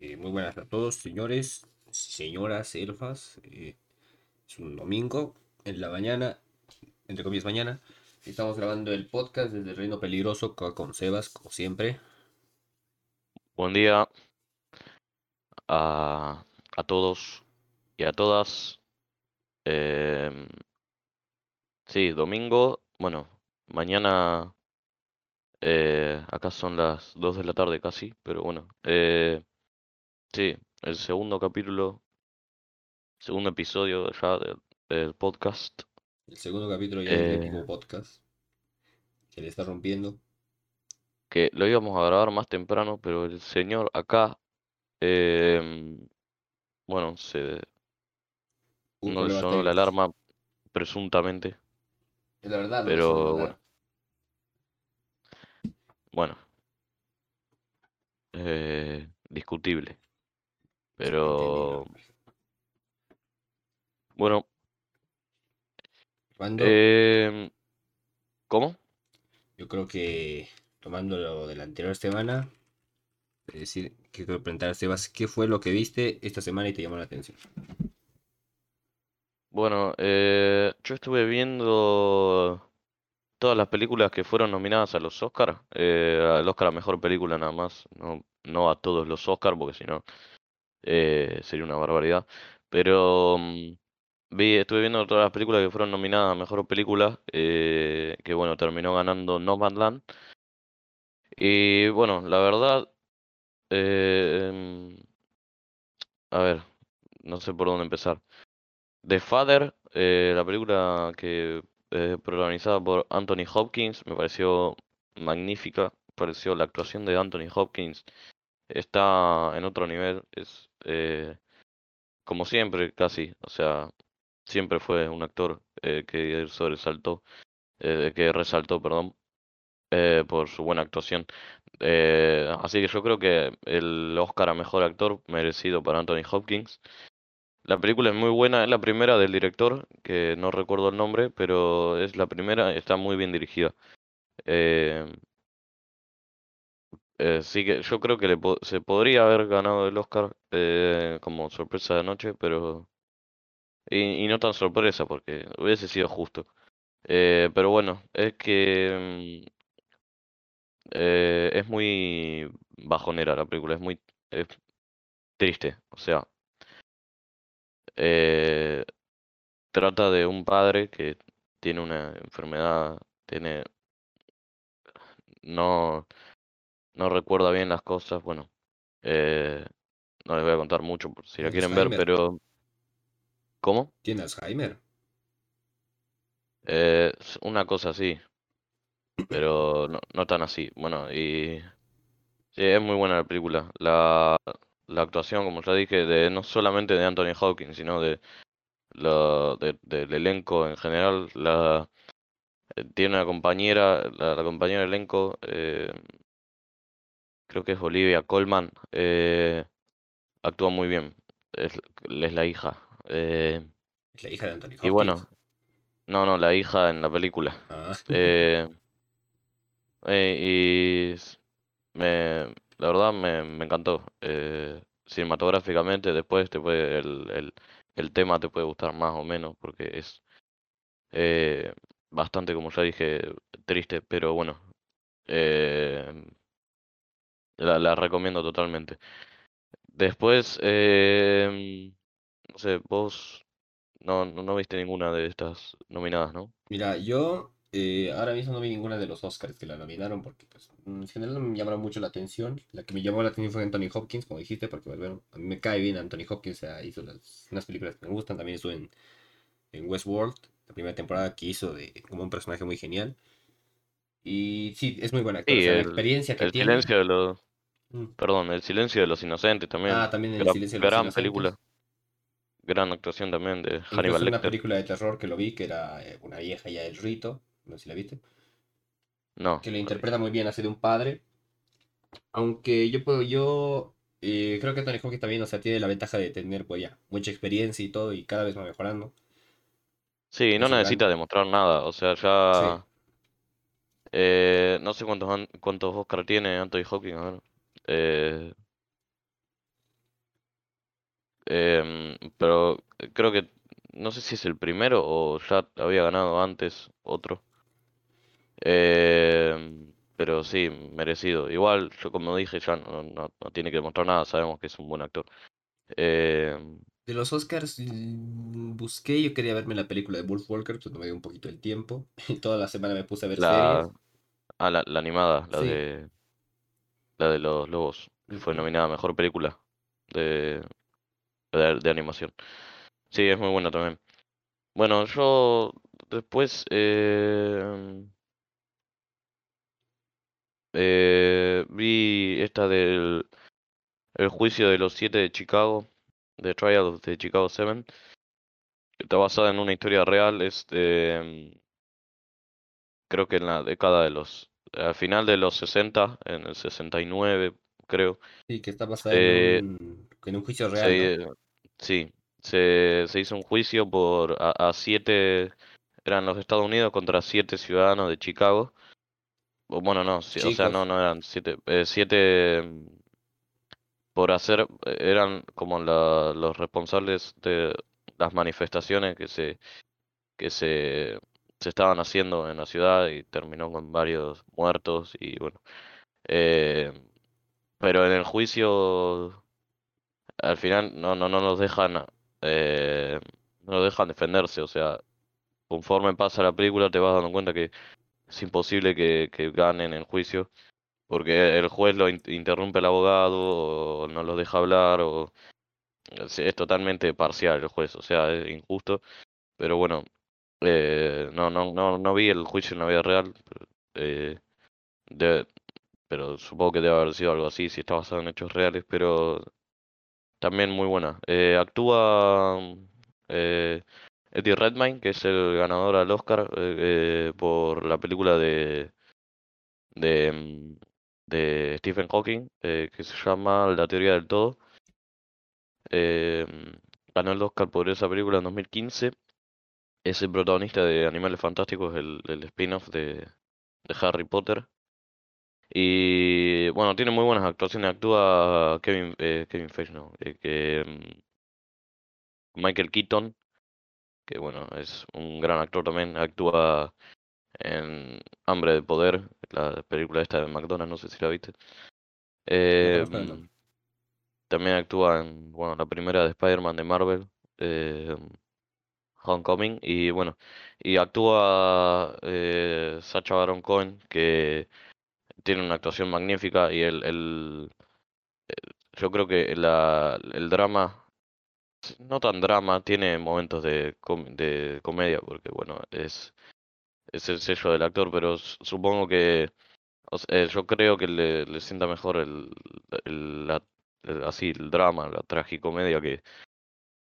Eh, muy buenas a todos, señores, señoras, elfas. Eh, es un domingo en la mañana, entre comillas mañana. Estamos grabando el podcast desde el Reino Peligroso co- con Sebas, como siempre. Buen día a, a todos y a todas. Em, sí, domingo, bueno, mañana eh, acá son las 2 de la tarde casi, pero bueno, eh, sí, el segundo capítulo, segundo episodio ya del, del podcast. El segundo capítulo ya del Eh, podcast que le está rompiendo. que lo íbamos a grabar más temprano, pero el señor acá, em, bueno, se Un no le sonó la alarma presuntamente, Es la verdad, pero bueno, bueno, eh, discutible. Pero bueno, Cuando em, ¿cómo? yo creo que tomando lo de la anterior semana, es decir, quiero preguntar a Sebas, ¿qué fue lo que viste esta semana y te llamó la atención? Bueno, eh, yo estuve viendo todas las películas que fueron nominadas a los Oscar, eh, al Oscar a Mejor Película nada más, no, no a todos los Oscar, porque si no eh, sería una barbaridad. Pero mm, vi, estuve viendo todas las películas que fueron nominadas a Mejor Película, eh, que bueno, terminó ganando Nomadland. Y bueno, la verdad, eh, em, a ver, no sé por dónde empezar. The Father, eh, la película que eh, protagonizada por Anthony Hopkins, me pareció magnífica. Pareció la actuación de Anthony Hopkins está en otro nivel. Es eh, como siempre, casi. O sea, siempre fue un actor eh, que sobresaltó, eh, que resaltó, perdón, eh, por su buena actuación. Eh, así que yo creo que el Oscar a mejor actor merecido para Anthony Hopkins. La película es muy buena, es la primera del director, que no recuerdo el nombre, pero es la primera, está muy bien dirigida. Eh, eh, sí que yo creo que le se podría haber ganado el Oscar eh, como sorpresa de noche, pero y, y no tan sorpresa porque hubiese sido justo. Eh, pero bueno, es que mm, eh, es muy bajonera la película, es muy es triste, o sea, eh, trata de un padre que tiene una enfermedad, tiene no no recuerda bien las cosas, bueno, eh, no les voy a contar mucho por si la quieren ver, pero ¿cómo? ¿Tiene Alzheimer? Eh, es una cosa así, pero no, no tan así. Bueno, y sí, es muy buena la película. La, la actuación, como ya dije, de no solamente de Anthony Hopkins, sino de, la, de- del elenco en general. La, eh, tiene una compañera, la, la compañera de elenco, eh, creo que es Olivia Colman, eh, actúa muy bien. Es, es la hija. eh, Es la hija de Anthony y Hopkins. bueno, no, no, la hija en la película. Ah, Eh, eh, y me, la verdad me, me encantó. Eh, cinematográficamente, después te puede, el, el, el tema te puede gustar más o menos, porque es eh, bastante, como ya dije, triste, pero bueno, eh, la, la recomiendo totalmente. Después, eh, no sé, vos no, no, no viste ninguna de estas nominadas, ¿no? Mira, yo eh, ahora mismo no vi ninguna de los Oscars que la nominaron porque pues, en general no me llamaron mucho la atención. La que me llamó la atención fue Anthony Hopkins, como dijiste, porque pues, bueno, a mí me cae bien Anthony Hopkins, o sea, hizo las, unas películas que me gustan, también estuvo en, en Westworld, la primera temporada que hizo de como un personaje muy genial. Y sí, es muy buen actor, o Sí, sea, la el, experiencia que el tiene. silencio de los... mm. Perdón, El silencio de los inocentes también. Ah, también El Gran, silencio de los gran inocentes. película. Gran actuación también de Incluso Hannibal una Lecter. película de terror que lo vi, que era eh, una vieja ya El Rito, no sé si la viste, No, que lo no interpreta muy bien, hace de un padre. Aunque yo puedo, yo eh, creo que Tony Hawk también, o sea, tiene la ventaja de tener, pues ya, mucha experiencia y todo, y cada vez va mejorando. Sí, no Eso necesita demostrar nada. O sea, Sí, ya... eh, no sé cuántos, cuántos Oscar tiene Anthony Hopkins. A ver. Eh, Em, pero creo que no sé si es el primero o ya había ganado antes otro. Em, pero sí, merecido. Igual, yo como dije, ya no, no, no tiene que demostrar nada, sabemos que es un buen actor. Em, De los Oscars mm, busqué, yo quería verme la película de Wolf Walker, pues no me dio un poquito el tiempo. Toda la semana me puse a ver la, series. ah, la, la animada, la Sí, de la de los lobos, que fue nominada a mejor película de, de, de animación. Sí, es muy buena también. Bueno, yo después em, eh, vi esta del el juicio de los siete de Chicago, The Trial of the Chicago Seven, que está basada en una historia real, es de, em, creo que en la década de los, al final de los 60, en el 69, creo, Sí, que está en se, un, en un juicio real, sí, se, se hizo un juicio por a, a siete, eran los Estados Unidos contra siete ciudadanos de Chicago. Bueno, no, o sea, no, no eran siete, eh, siete por hacer, eh, eran como la- los responsables de las manifestaciones que se, que se, se estaban haciendo en la ciudad y terminó con varios muertos y bueno. eh, pero en el juicio, al final, no, no, no los dejan, eh, no los dejan defenderse, o sea, conforme pasa la película te vas dando cuenta que es imposible que, ganen el juicio. Porque el juez lo in- interrumpe el abogado o no lo deja hablar o es, es totalmente parcial el juez, o sea, es injusto. Pero bueno, eh, no, no, no, no vi el juicio en la vida real, eh, de- pero supongo que debe haber sido algo así, si está basado en hechos reales, pero también muy buena. Eh, actúa eh, Eddie Redmayne, que es el ganador al Oscar eh, eh, por la película de de, mm, de Stephen Hawking, eh, que se llama La teoría del todo. Eh, ganó el Oscar por esa película en 2015. Es el protagonista de Animales Fantásticos, el, el spin-off de, de Harry Potter. Y bueno, tiene muy buenas actuaciones. Actúa Kevin, eh, Kevin Feige, no, eh, que, mm, Michael Keaton, que bueno, es un gran actor también. Actúa en Hambre de Poder, la película esta de McDonald's, no sé si la viste. Eh, nombre. También actúa en, bueno, la primera de Spider-Man de Marvel, eh, Homecoming, y bueno, y actúa eh, Sacha Baron Cohen, que tiene una actuación magnífica, y el, el, yo creo que la, el drama, no tan drama, tiene momentos de, com- de comedia, porque bueno, es, es el sello del actor, pero supongo que, o sea, eh, yo creo que le, sienta mejor el, el, la- así, el drama, la tragicomedia que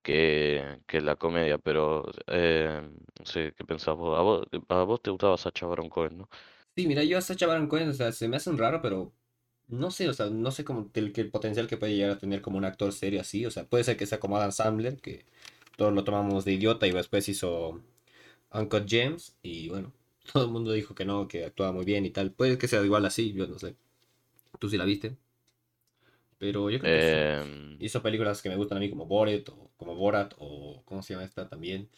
que, que la comedia, pero eh, no sé qué pensás vos. A vos, a vos te gustaba Sacha Baron Cohen, ¿no? Sí, mira, yo a Sacha Baron Cohen, o sea, se me hace un raro, pero no sé, o sea, no sé como el, potencial que puede llegar a tener como un actor serio así, o sea, puede ser que sea como Adam Sandler, que todos lo tomamos de idiota y después hizo Uncut Gems y bueno, todo el mundo dijo que no, que actuaba muy bien y tal, puede que sea igual así, yo no sé, tú sí la viste, pero yo creo que sí. Em, Hizo películas que me gustan a mí como Borat o como Borat o ¿cómo se llama esta también?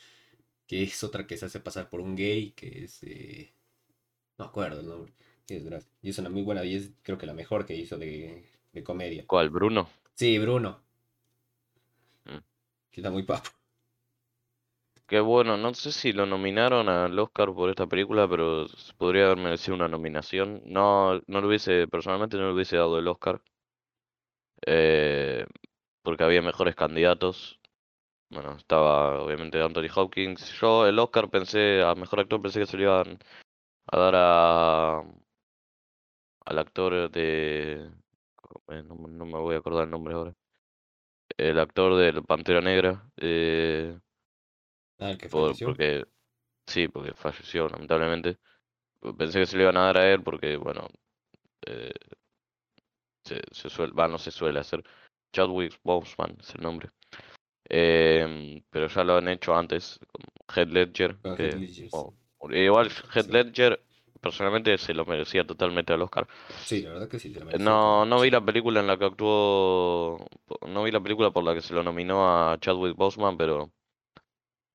Que es otra que se hace pasar por un gay, que es eh, no acuerdo el nombre. Desgracia. Y es una muy buena, y es creo que la mejor que hizo de, de comedia. ¿cuál? ¿Bruno? Sí, Bruno, Mm. que está muy papo. Qué bueno, no sé si lo nominaron al Oscar por esta película, pero podría haber merecido una nominación. No, no lo hubiese, personalmente no le hubiese dado el Oscar, eh, porque había mejores candidatos. Bueno, estaba obviamente Anthony Hopkins. Yo el Oscar pensé, a mejor actor pensé que se lo iban a dar a, al actor de... eh, no, me no me voy a acordar el nombre ahora. El actor de Pantera Negra. eh, Ah, que por, porque... Sí, porque falleció lamentablemente. Pensé que se le iban a dar a él porque, bueno, eh, se, se suele... Va, no se suele hacer. Chadwick Boseman es el nombre. Em, pero ya lo han hecho antes con Heath Ledger. Sí. igual Sí. Ledger personalmente se lo merecía totalmente al Oscar. Sí, la verdad que sí, se lo Eh, No, no vi la película en la que actuó, no vi la película por la que se lo nominó a Chadwick Boseman, pero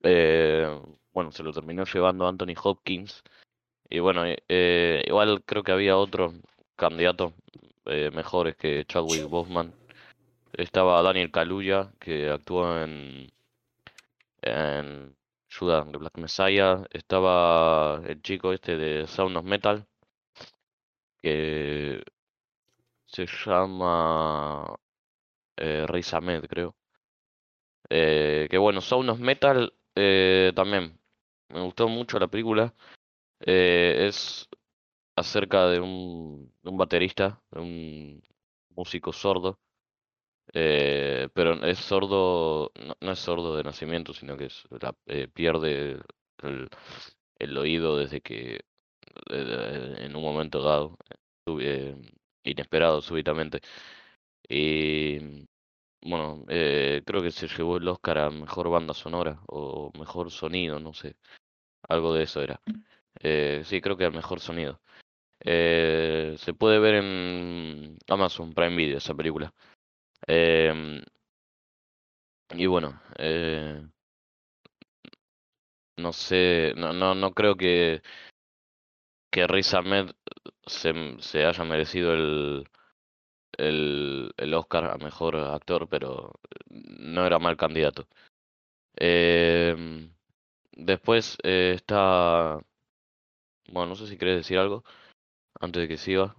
eh, bueno, se lo terminó llevando Anthony Hopkins. Y bueno, eh, igual creo que había otros candidatos eh, mejores que Chadwick Boseman. Estaba Daniel Kaluuya, que actuó en, en de Black Messiah. Estaba el chico este de Sound of Metal, que se llama eh, Riz creo. Eh, que bueno, Sound of Metal eh, también me gustó mucho la película. Eh, es acerca de un, de un baterista, de un músico sordo. Eh, pero es sordo, no, no es sordo de nacimiento, sino que es, la- eh, pierde el, el oído desde que eh, en un momento dado, eh, inesperado súbitamente. Y bueno, eh, creo que se llevó el Oscar a mejor banda sonora o mejor sonido, no sé, algo de eso era. Eh, sí, creo que al mejor sonido. Eh, se puede ver en Amazon Prime Video esa película. Em, y bueno, eh, no sé, no, no, no creo que, que Riz Ahmed se, se haya merecido el, el, el Oscar a mejor actor, pero no era mal candidato. Em, después eh, está, bueno, no sé si querés decir algo antes de que siga.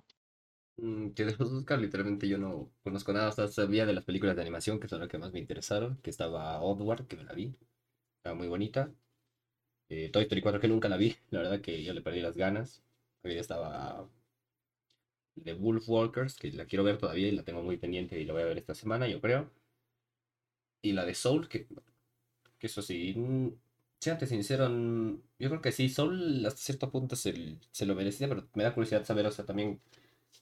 Mm, Que de los Oscar literalmente yo no conozco nada, sea, sabía de las películas de animación, que son las que más me interesaron, que estaba Oddworld, que me la vi, estaba muy bonita. Eh, Toy Story 4 que nunca la vi, la verdad que yo le perdí las ganas. Estaba The Wolf Walkers, que la quiero ver todavía y la tengo muy pendiente y la voy a ver esta semana, yo creo. Y la de Soul, que, que eso sí, séate sincero, yo creo que sí, Soul hasta cierto punto se, lo merecía, pero me da curiosidad saber, o sea, también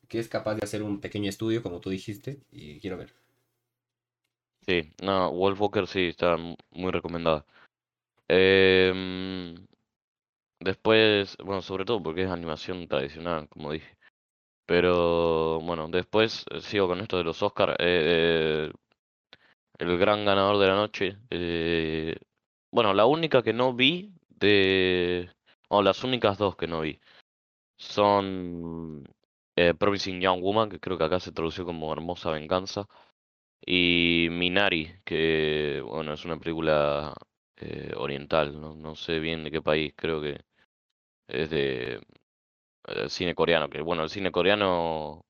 que es capaz de hacer un pequeño estudio, como tú dijiste, y quiero ver. Sí, no, Wolf Walker sí, está mu- muy recomendada. Em, después, bueno, sobre todo porque es animación tradicional, como dije. Pero bueno, después eh, sigo con esto de los Oscar. el gran ganador de la noche. eh, bueno, la única que no vi de... O las únicas dos que no vi son eh, Promising Young Woman, que creo que acá se tradució como Hermosa Venganza. Y Minari, que bueno, es una película eh, oriental, no, no sé bien de qué país, creo que es de eh, cine coreano, que bueno, el cine coreano,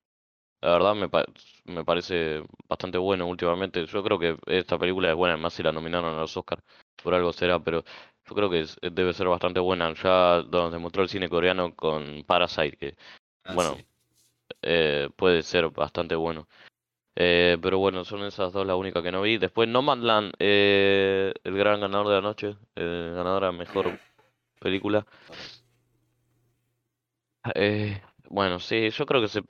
la verdad me, pa- me parece bastante bueno últimamente. Yo creo que esta película es buena, además si la nominaron a los Oscars, por algo será, pero yo creo que es- debe ser bastante buena. Ya nos demostró el cine coreano con Parasite, que Ah, bueno, sí. eh, puede ser bastante bueno. Eh, pero bueno, son esas dos las únicas que no vi. Después Nomadland, eh, el gran ganador de la noche, eh, ganador a mejor película. Eh, bueno, sí, yo creo que se,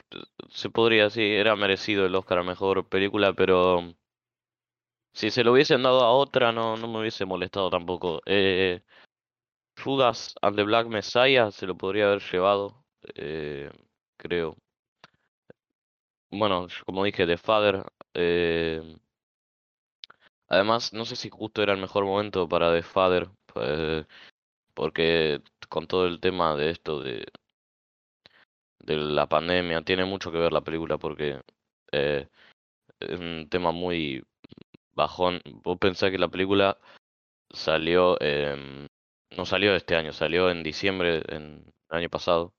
se podría decir, era merecido el Oscar a mejor película, pero si se lo hubiesen dado a otra no, no me hubiese molestado tampoco. Eh, Judas and the Black Messiah se lo podría haber llevado, eh, creo. Bueno, como dije, The Father. eh, Además, no sé si justo era el mejor momento para The Father, pues, porque con todo el tema de esto de, de la pandemia, tiene mucho que ver la película porque eh, es un tema muy bajón. Vos pensás que la película salió, em, no salió este año, salió en diciembre, en el año pasado,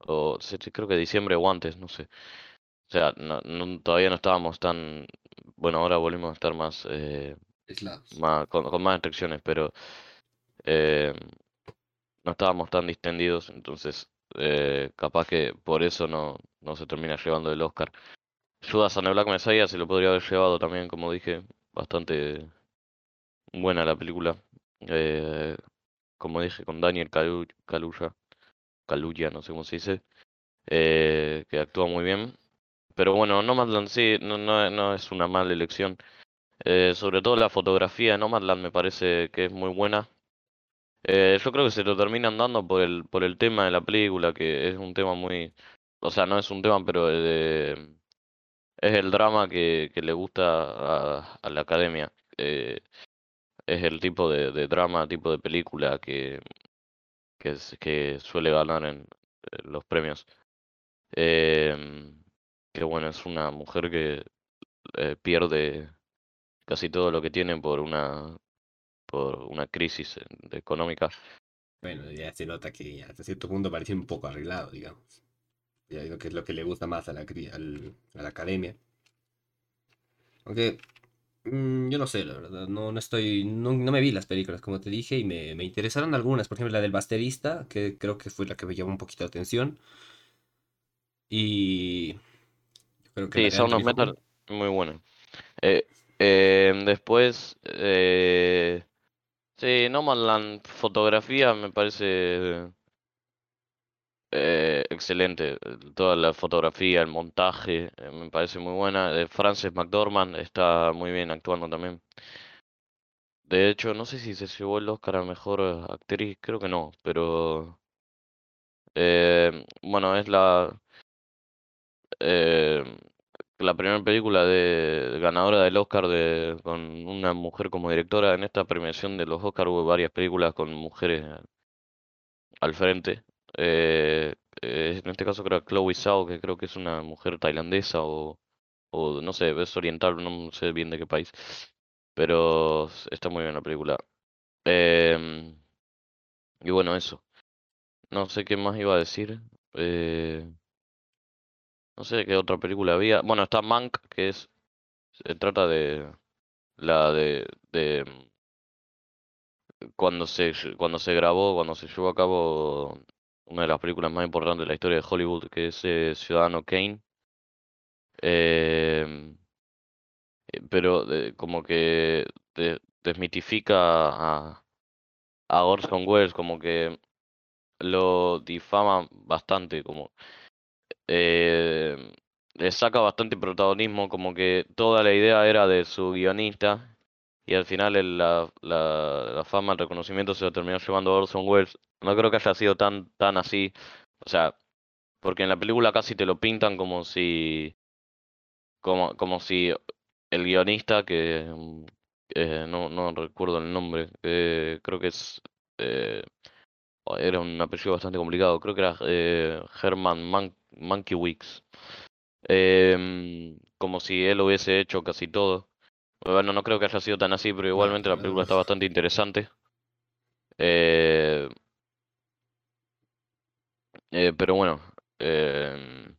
o creo que diciembre o antes, no sé. O sea, no- no- todavía no estábamos tan, bueno, ahora volvimos a estar más, eh, más con, con más restricciones, pero eh, no estábamos tan distendidos, entonces eh, capaz que por eso no, no se termina llevando el Oscar. Judas and the Black Messiah se lo podría haber llevado también, como dije, bastante buena la película. Eh, como dije, con Daniel Kalu- Kaluuya, Kaluuya, no sé cómo se dice, eh, que actúa muy bien. Pero bueno, Nomadland sí, no, no, no es una mala elección. Eh, sobre todo la fotografía de Nomadland me parece que es muy buena. Eh, yo creo que se lo terminan dando por el, por el tema de la película, que es un tema muy, o sea, no es un tema, pero de, es el drama que, le gusta a, a la academia. Eh, es el tipo de, drama, tipo de película que, que, suele ganar en eh, los premios. Em, que bueno, es una mujer que eh, pierde casi todo lo que tiene por una, por una crisis eh, económica. Bueno, ya se nota que hasta cierto punto parece un poco arreglado, digamos. Que es lo que le gusta más a la, al- a la academia. Aunque mm, yo no sé, la verdad, no, no estoy, no, no me vi las películas, como te dije, y me, me interesaron algunas. Por ejemplo, la del baterista, que creo que fue la que me llamó un poquito la atención. Y creo que Sí, Sound of Metal, muy bueno. Eh, em, después, eh, sí, Nomadland, fotografía me parece eh, excelente. eh, Toda la fotografía, el montaje, eh, me parece muy buena. Eh, Frances McDormand está muy bien actuando también. De hecho, no sé si se llevó el Oscar a mejor eh, actriz, creo que no, pero bueno, es la la primera película de ganadora del Oscar de con una mujer como directora. En esta premiación de los Oscar hubo varias películas con mujeres al frente. Eh, eh, en este caso creo que Chloe Zhao, que creo que es una mujer tailandesa o, o no sé, es oriental, no sé bien de qué país, pero está muy bien la película. Em, y bueno, eso. No sé qué más iba a decir. Eh, no sé qué otra película había. Bueno, está Mank, que es se trata de la de, de mm, cuando se cuando se grabó, cuando se llevó a cabo una de las películas más importantes de la historia de Hollywood, que es eh, Ciudadano Kane. Em, eh, pero de- como que de- desmitifica a, a Orson Welles, como que lo difama bastante, como eh, le saca bastante protagonismo, como que toda la idea era de su guionista y al final el- la, la, la fama, el reconocimiento se lo terminó llevando Orson Welles. No creo que haya sido tan, tan así, o sea, porque en la película casi te lo pintan como si, como, como si el guionista, que mm, eh, no, no recuerdo el nombre, eh, creo que es... eh, era un apellido bastante complicado, creo que era eh, Herman Man Mankiewicz. Em, como si él hubiese hecho casi todo. Bueno, no creo que haya sido tan así, pero igualmente la película está bastante interesante. Eh, eh, pero bueno, em,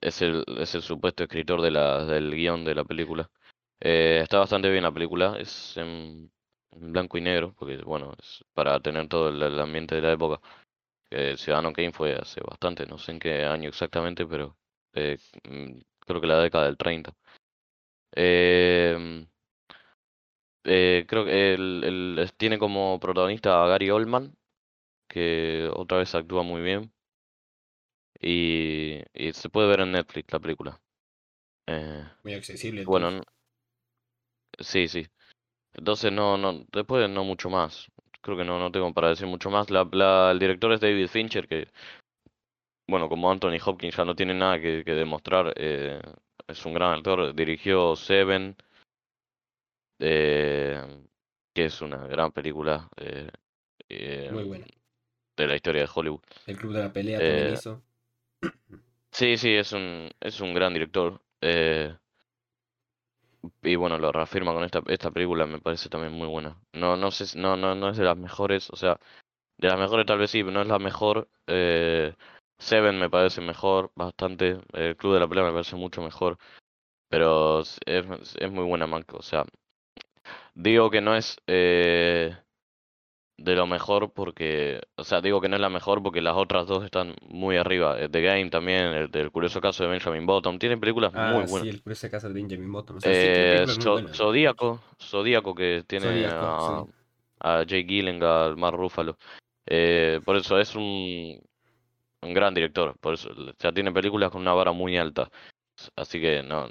es el, es el supuesto escritor de la, del guion de la película. Eh, está bastante bien la película, es en, en blanco y negro, porque bueno, es para tener todo el, el ambiente de la época. Eh, Ciudadano Kane fue hace bastante, no sé en qué año exactamente, pero eh, mm, creo que la década del 30. Em, eh, creo que el, tiene como protagonista a Gary Oldman, que otra vez actúa muy bien. Y, y se puede ver en Netflix la película. Eh, Muy accesible bueno, sí, sí. Entonces no, no, después no mucho más. Creo que no, no tengo para decir mucho más. La, la- el director es David Fincher, que, bueno, como Anthony Hopkins ya no tiene nada que, que demostrar, eh, es un gran actor. Dirigió Seven, eh, que es una gran película eh, Muy eh, buena. de la historia de Hollywood. El Club de la Pelea también Eh, hizo. sí, sí, es un, es un gran director. eh, y bueno, lo reafirma con esta, esta película, me parece también muy buena. No, no sé, no, no, no es de las mejores, o sea, de las mejores tal vez sí, pero no es la mejor. Eh, Seven me parece mejor, bastante. El Club de la Pelea me parece mucho mejor. Pero es, es, muy buena Mank, o sea, digo que no es eh, de lo mejor porque, o sea, digo que no es la mejor porque las otras dos están muy arriba. Eh, The Game también, el del curioso caso de Benjamin Button, tienen películas muy Ah, sí, buenas. el curioso caso de Benjamin Button. O sea, sí, Eh, buenas. de hecho. Zodíaco, Zodíaco que tiene Zodíaco, a, sí. a Jake Gyllenhaal, Mark Ruffalo. Eh, por eso es un, un gran director, por eso, sea, tiene películas con una vara muy alta. Así que no,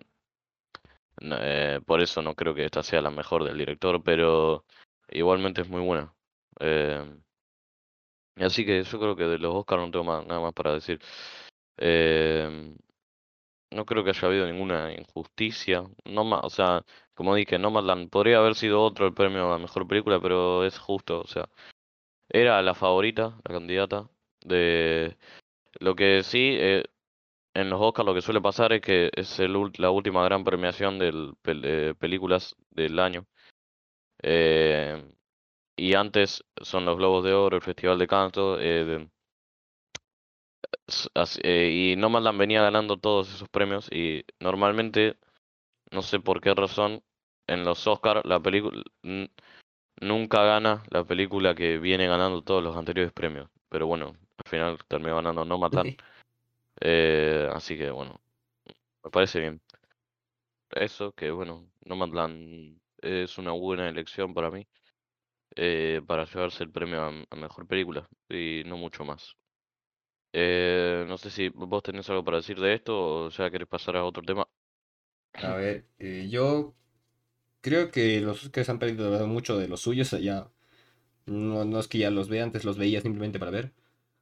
eh, por eso no creo que esta sea la mejor del director, pero igualmente es muy buena. Eh, así que yo creo que de los Oscars no tengo más- nada más para decir. Eh, no creo que haya habido ninguna injusticia. No o sea, como dije, Nomadland podría haber sido otro el premio a mejor película, pero es justo, o sea, era la favorita, la candidata de lo que sí eh, en los Oscars lo que suele pasar es que es el, la última gran premiación de películas del año. Eh, y antes son los Globos de Oro, el Festival de Canto, eh, eh, y Nomadland venía ganando todos esos premios y normalmente, no sé por qué razón, en los Oscars la película nunca gana la película que viene ganando todos los anteriores premios. Pero bueno, al final terminó ganando Nomadland. Eh, así que bueno, me parece bien. Eso, que bueno, Nomadland es una buena elección para mí. eh, para llevarse el premio a, a mejor película y no mucho más. Eh, no sé si vos tenés algo para decir de esto o ya querés pasar a otro tema. A ver, eh, yo creo que los Oscars han perdido mucho de los suyos. Ya no, no es que ya los vea, antes los veía simplemente para ver.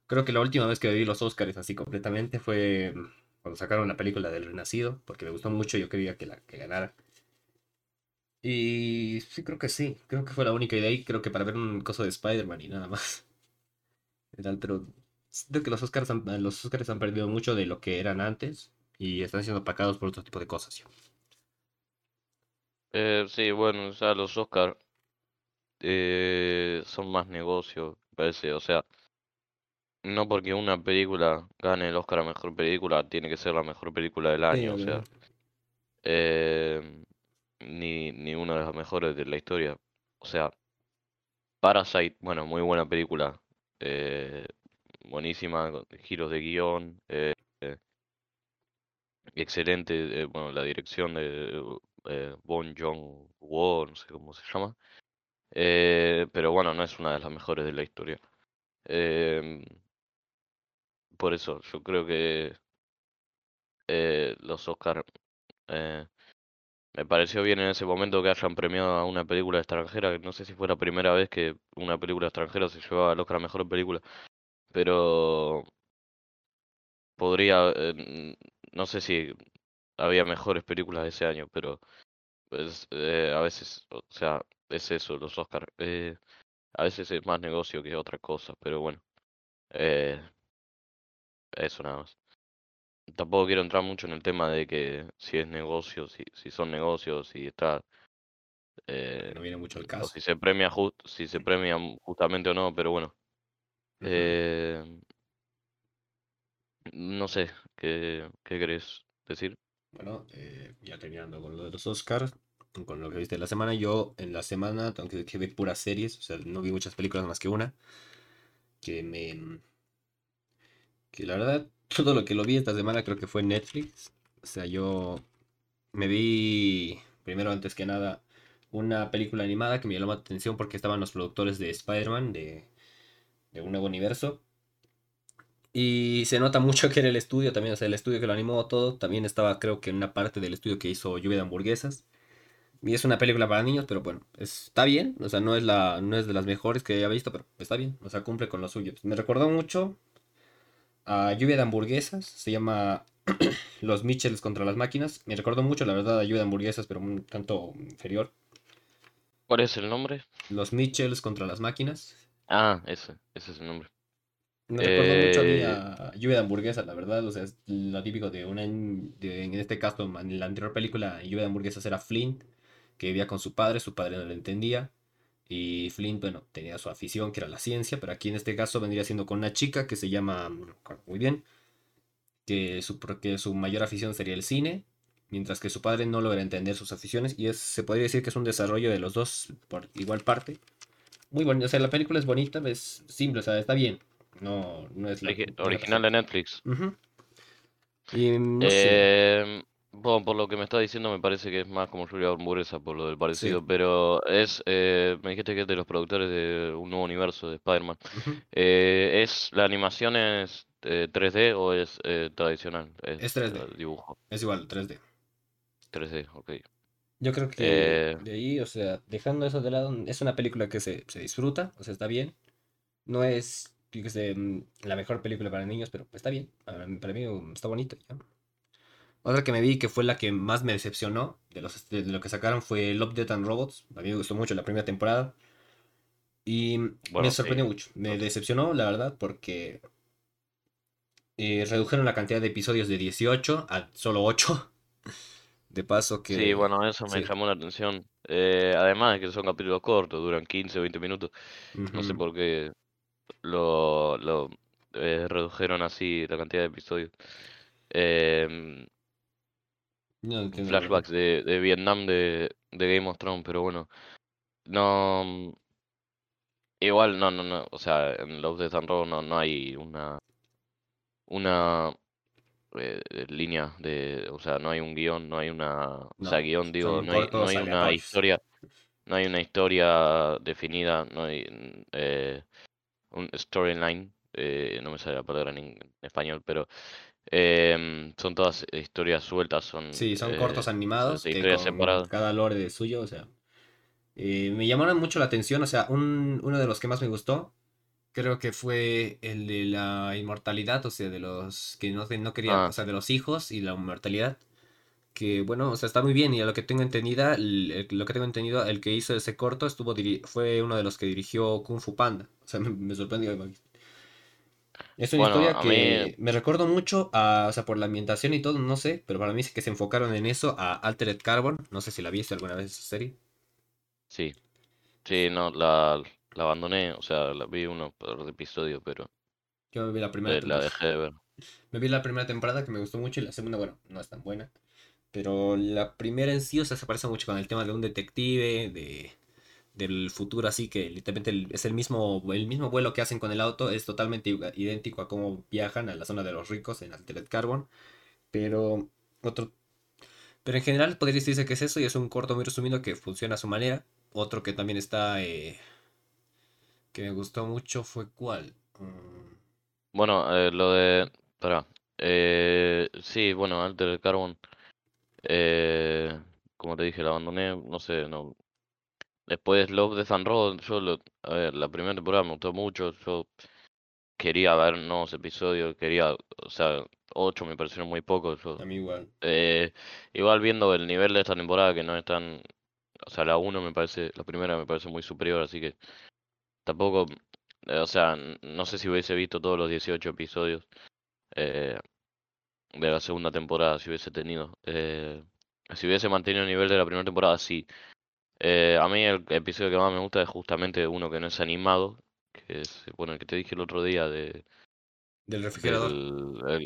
Creo que la última vez que vi los Oscars así completamente fue mm, cuando sacaron la película del Renacido, porque me gustó mucho, yo quería que la que ganara. Y sí, creo que sí, creo que fue la única idea ahí, creo que para ver un coso de Spider-Man y nada más. y Pero siento que los Oscars han, los Oscars han perdido mucho de lo que eran antes y están siendo opacados por otro tipo de cosas. Eh, sí, bueno, ya los Oscar eh, son más negocio, me parece. O sea, no porque una película gane el Oscar a mejor película, tiene que ser la mejor película del Sí, año. O sea, eh, ni, ni una de las mejores de la historia. O sea, Parasite, bueno, muy buena película. eh, buenísima, giros de guion. eh, eh, excelente, eh, bueno, la dirección de eh, Bong Joon-ho, no sé cómo se llama. Eh, pero bueno, no es una de las mejores de la historia. Em, por eso, yo creo que eh, los Oscar eh, me pareció bien en ese momento que hayan premiado a una película extranjera. No sé si fue la primera vez que una película extranjera se llevaba al Oscar a mejor película, pero podría, eh, no sé si había mejores películas ese año, pero pues, eh, a veces, o sea, es eso, los Oscar. eh, a veces es más negocio que otra cosa, pero bueno, eh, eso nada más. Tampoco quiero entrar mucho en el tema de que si es negocio, si, si son negocios, si está, eh, No viene mucho el caso. si se premia ju- si se premia justamente o no, pero bueno. Eh, no sé, ¿qué, qué querés decir? Bueno, eh, ya terminando con lo de los Oscars, con lo que viste la semana, yo en la semana, aunque que vi puras series, o sea, no vi muchas películas más que una, que me... que la verdad, todo lo que lo vi esta semana creo que fue Netflix. O sea, yo me vi, primero antes que nada, una película animada que me llamó la atención porque estaban los productores de Spider-Man, de, de un nuevo universo. Y se nota mucho que era el estudio también, o sea, el estudio que lo animó todo, también estaba creo que en una parte del estudio que hizo Lluvia de Hamburguesas. Y es una película para niños, pero bueno, está bien, o sea, no es la, no es de las mejores que haya visto, pero está bien, o sea, cumple con lo suyo. Me recordó mucho a Lluvia de Hamburguesas, se llama Los Mitchells contra las máquinas. Me recordó mucho, la verdad, a Lluvia de Hamburguesas, pero un tanto inferior. ¿Cuál es el nombre? Los Mitchells contra las máquinas. Ah, ese, ese es el nombre. Me recordó mucho a mí Eh, a Lluvia de Hamburguesas, la verdad, o sea, es lo típico de una, en de- en este caso, en la anterior película, Lluvia de Hamburguesas era Flint, que vivía con su padre, su padre no lo entendía, y Flint, bueno, tenía su afición, que era la ciencia, pero aquí en este caso vendría siendo con una chica que se llama, no recuerdo muy bien, que su, que su mayor afición sería el cine, mientras que su padre no logra entender sus aficiones, y es, se podría decir que es un desarrollo de los dos por igual parte. Muy bonito, o sea, la película es bonita, es simple, o sea, está bien. No, no es la, original de. Netflix. Y no sé, Em, bueno, por lo que me está diciendo me parece que es más como de Hamburguesa por lo del sí. parecido, pero es, eh, me dijiste que es de los productores de un nuevo universo de Spider-Man. Eh, ¿es, la animación es eh, 3D o es eh, tradicional? Es Es 3D, eh, dibujo es igual, 3D. 3D, ok. Yo creo que Eh, de ahí, o sea, dejando eso de lado, es una película que se, se disfruta, o sea, está bien. No es, yo qué sé, mm, la mejor película para niños, pero está bien. Para mí, para mí, um, está bonito, ¿ya? Otra que me vi que fue la que más me decepcionó de, los, de lo que sacaron fue Love, Death and Robots. A mí me gustó mucho la primera temporada. Y me sorprendió mucho. Me decepcionó, la verdad, porque eh, redujeron la cantidad de episodios de 18 a solo 8. De paso que... Sí, bueno, eso me llamó la atención. Eh, además de que son capítulos cortos, duran 15 o 20 minutos. No sé por qué lo, lo eh, redujeron así la cantidad de episodios. Em, flashbacks de, de Vietnam de, de Game of Thrones, pero bueno. No. Igual, no, no, no. O sea, en Love, Death and no, no hay una. Una. Eh, línea de. O sea, no hay un guion, no hay una. o sea, guion, digo, no hay, no hay una historia. No hay una historia definida, no hay. Eh, un storyline. Eh, no me sale la palabra en español, pero Em, son todas historias sueltas, son... Sí, son cortos eh, animados. Cada lore de suyo, o sea. Eh, me llamaron mucho la atención, o sea, un, uno de los que más me gustó, creo que fue el de la inmortalidad, o sea, de los que no, no querían, ah. o sea, de los hijos y la inmortalidad. Que bueno, o sea, está muy bien y a lo que tengo entendida, lo que tengo entendido, el que hizo ese corto estuvo fue uno de los que dirigió Kung Fu Panda. O sea, me, me sorprendió. Es una historia que me recuerdo mucho, a, o sea, por la ambientación y todo, no sé, pero para mí es que se enfocaron en eso, a Altered Carbon. No sé si la viste alguna vez esa serie. Sí, sí, no, la, la abandoné, o sea, la vi uno por episodio, pero Yo me vi la primera la dejé de ver. Me vi la primera temporada que me gustó mucho y la segunda, bueno, no es tan buena. Pero la primera en sí, o sea, se parece mucho con el tema de un detective, de del futuro, así que literalmente es el mismo, el mismo vuelo que hacen con el auto, es totalmente idéntico a cómo viajan a la zona de los ricos en Altered Carbon, pero otro... Pero en general podría decirse que es eso y es un corto muy resumido que funciona a su manera. Otro que también está... Eh, que me gustó mucho fue cuál. Mm. Bueno, eh, lo de... Espera. Eh, sí, bueno, Altered Carbon. como te dije, la abandoné, no sé, no, Después Love, de and Road, yo lo, a ver, la primera temporada me gustó mucho, yo quería ver nuevos episodios, quería, o sea, ocho me parecieron muy pocos. a mí igual. Eh, igual viendo el nivel de esta temporada que no es tan, o sea, la uno me parece, la primera me parece muy superior, así que tampoco, eh, o sea, no sé si hubiese visto todos los 18 episodios eh, de la segunda temporada, si hubiese tenido. si hubiese mantenido el nivel de la primera temporada, sí. Eh, a mí el episodio que más me gusta es justamente uno que no es animado, que es, bueno, el que te dije el otro día de... Del refrigerador.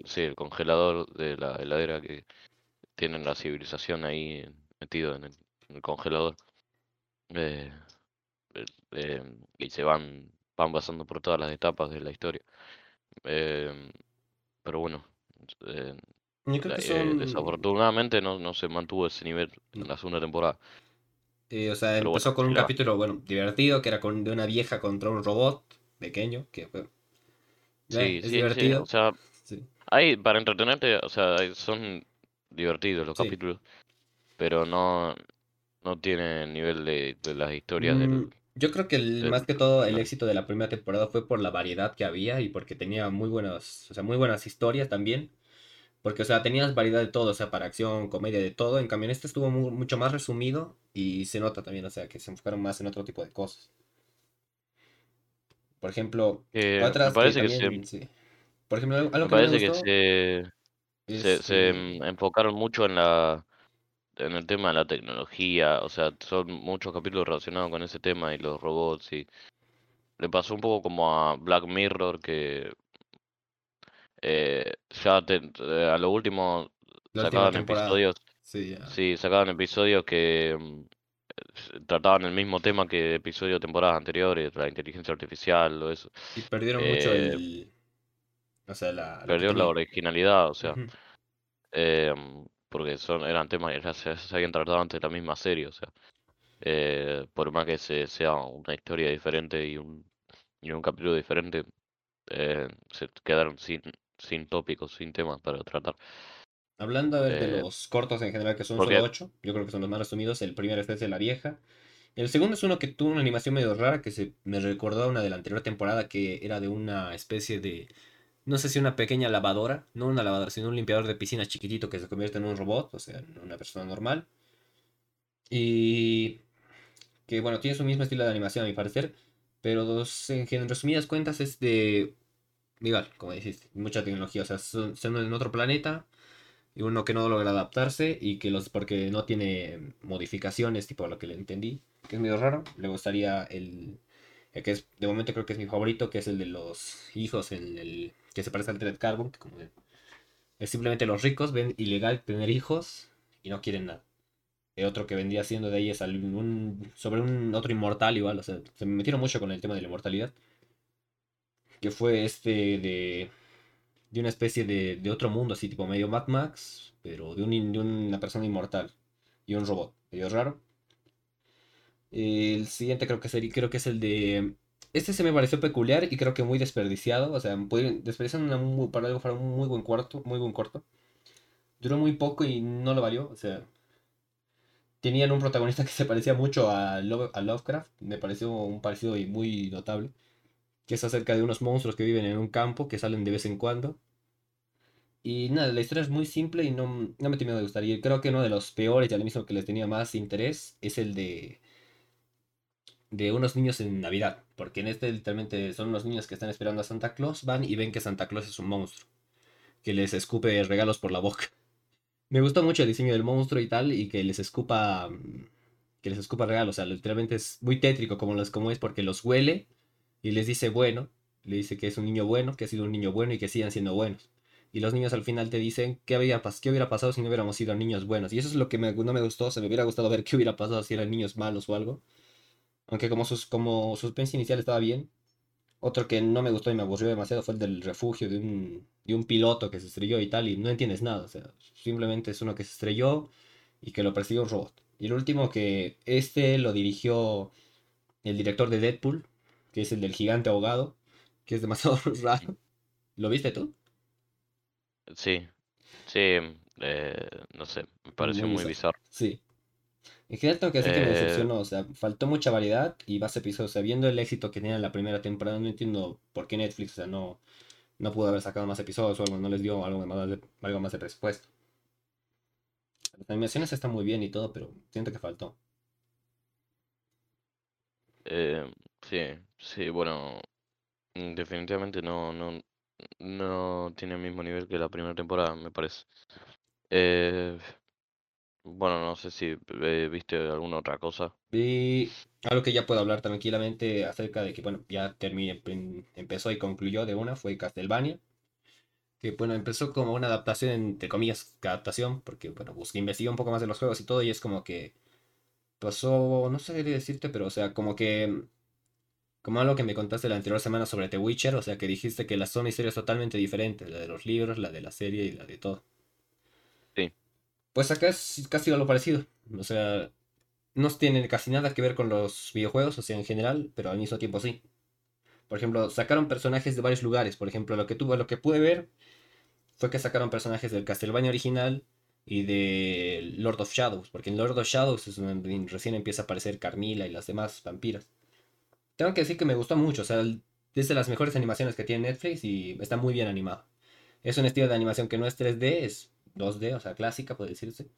sí, el congelador de la heladera que tienen la civilización ahí metido en el, congelador. Eh, eh, y se van, van pasando por todas las etapas de la historia. pero bueno, desafortunadamente no, no se mantuvo ese nivel en la segunda temporada. Eh, o sea, empezó con un capítulo, bueno, divertido, que era con, de una vieja contra un robot pequeño, que fue... Sí, es divertido. o sea, hay, para entretenerte, o sea, son divertidos los capítulos, pero no, no tiene el nivel de, de las historias del... Mm, yo creo que más que todo el éxito de la primera temporada fue por la variedad que había y porque tenía muy buenas, o sea, muy buenas historias también. Porque, o sea, tenías variedad de todo, o sea, para acción, comedia, de todo. En cambio, en este estuvo mucho más resumido y se nota también, o sea, que se enfocaron más en otro tipo de cosas. Por ejemplo, otras parece que, también, se... Por ejemplo, algo me parece que se, se, eh, enfocaron mucho en la en el tema de la tecnología, o sea, son muchos capítulos relacionados con ese tema y los robots y le pasó un poco como a Black Mirror que eh, ya eh, a lo último sacaban episodios. Sí, sacaban episodios que mm, trataban el mismo tema que episodios de temporadas anteriores, la inteligencia artificial o eso. Y perdieron mucho eh, el. O sea, la. La originalidad, o sea. Em, porque son, eran temas que ya se, habían tratado antes de la misma serie, o sea. por más que se, sea una historia diferente y un, y un capítulo diferente, se quedaron sin, sin tópicos, sin temas para tratar. Hablando de eh, los cortos en general, que son solo ocho, yo creo que son los más resumidos. El primero es de La Vieja. El segundo es uno que tuvo una animación medio rara que se me recordó a una de la anterior temporada que era de una especie de, no sé si una pequeña lavadora, no una lavadora, sino un limpiador de piscina chiquitito que se convierte en un robot, o sea, en una persona normal. Y que bueno, tiene su mismo estilo de animación a mi parecer, pero dos, en resumidas cuentas es de, igual, como dijiste, mucha tecnología, o sea, son, en otro planeta, y uno que no logra adaptarse y que los porque no tiene modificaciones, tipo lo que le entendí, que es medio raro. Le gustaría el, que es de momento creo que es mi favorito, que es el de los hijos, el, el que se parece al Red Carbon, que como es simplemente los ricos ven ilegal tener hijos y no quieren nada. El otro que vendría siendo de ahí es sobre un otro inmortal igual, o sea, se me metieron mucho con el tema de la inmortalidad. Que fue este de de una especie de, de, otro mundo, así tipo medio Mad Max, pero de, un, de una persona inmortal y un robot, medio raro. El siguiente creo que, sería, creo que es el de... Este se me pareció peculiar y creo que muy desperdiciado, o sea, muy, para algo para un muy buen cuarto, muy buen corto. Duró muy poco y no lo valió, o sea, tenían un protagonista que se parecía mucho a, a Lovecraft, me pareció un parecido muy notable que es acerca de unos monstruos que viven en un campo, que salen de vez en cuando. Y nada, la historia es muy simple y no, no me terminó de gustar. Y creo que uno de los peores y al mismo que les tenía más interés es el de de unos niños en Navidad, porque en este literalmente son unos niños que están esperando a Santa Claus, van y ven que Santa Claus es un monstruo, que les escupe regalos por la boca. Me gustó mucho el diseño del monstruo y tal, y que les escupa que les escupa regalos, o sea, literalmente es muy tétrico como, los, como es porque los huele y les dice bueno, le dice que es un niño bueno, que ha sido un niño bueno y que sigan siendo buenos. Y los niños al final te dicen qué, qué hubiera pasado si no hubiéramos sido niños buenos. Y eso es lo que no me gustó, se me hubiera gustado ver qué hubiera pasado si eran niños malos o algo. Aunque como, sus, como suspense inicial estaba bien. Otro que no me gustó y me aburrió demasiado fue el del refugio de un, de un piloto que se estrelló y tal, y no entiendes nada. O sea, simplemente es uno que se estrelló y que lo persiguió un robot. Y el último que este lo dirigió el director de Deadpool, que es el del gigante ahogado, que es demasiado raro. ¿Lo viste tú? Sí, sí, eh, no sé, me pareció muy, bizarro. Sí. En general tengo que decir que me eh, decepcionó, o sea, faltó mucha variedad y más episodios, o sea, viendo el éxito que tenía en la primera temporada, no entiendo por qué Netflix, o sea, no, no pudo haber sacado más episodios o algo, no les dio algo más de, algo más de presupuesto. Las animaciones están muy bien y todo, pero siento que faltó. Eh, sí, sí, bueno, mm, definitivamente no, no, no tiene el mismo nivel que la primera temporada, me parece. Eh, bueno, no sé si eh, viste alguna otra cosa. Vi algo que ya puedo hablar tranquilamente acerca de que, bueno, ya terminé, empezó y concluyó de una, fue Castlevania. Que, bueno, empezó como una adaptación, entre comillas, adaptación, porque, bueno, busqué, investigué un poco más de los juegos y todo, y es como que pasó, no sé decirte, pero, o sea, como que como algo que me contaste la anterior semana sobre The Witcher, o sea que dijiste que las son historias totalmente diferentes, la de los libros, la de la serie y la de todo. Sí. Pues acá es casi algo parecido. O sea, no tiene casi nada que ver con los videojuegos, o sea, en general, pero al mismo tiempo sí. Por ejemplo, sacaron personajes de varios lugares. Por ejemplo, lo que tuve, lo que pude ver fue que sacaron personajes del Castlevania original y de Lord of Shadows, porque en Lord of Shadows es donde recién empieza a aparecer Carmila y las demás vampiras tengo que decir que me gustó mucho. O sea, es de las mejores animaciones que tiene Netflix y está muy bien animado. Es un estilo de animación que no es 3D, es 2D, o sea, clásica, puede decirse.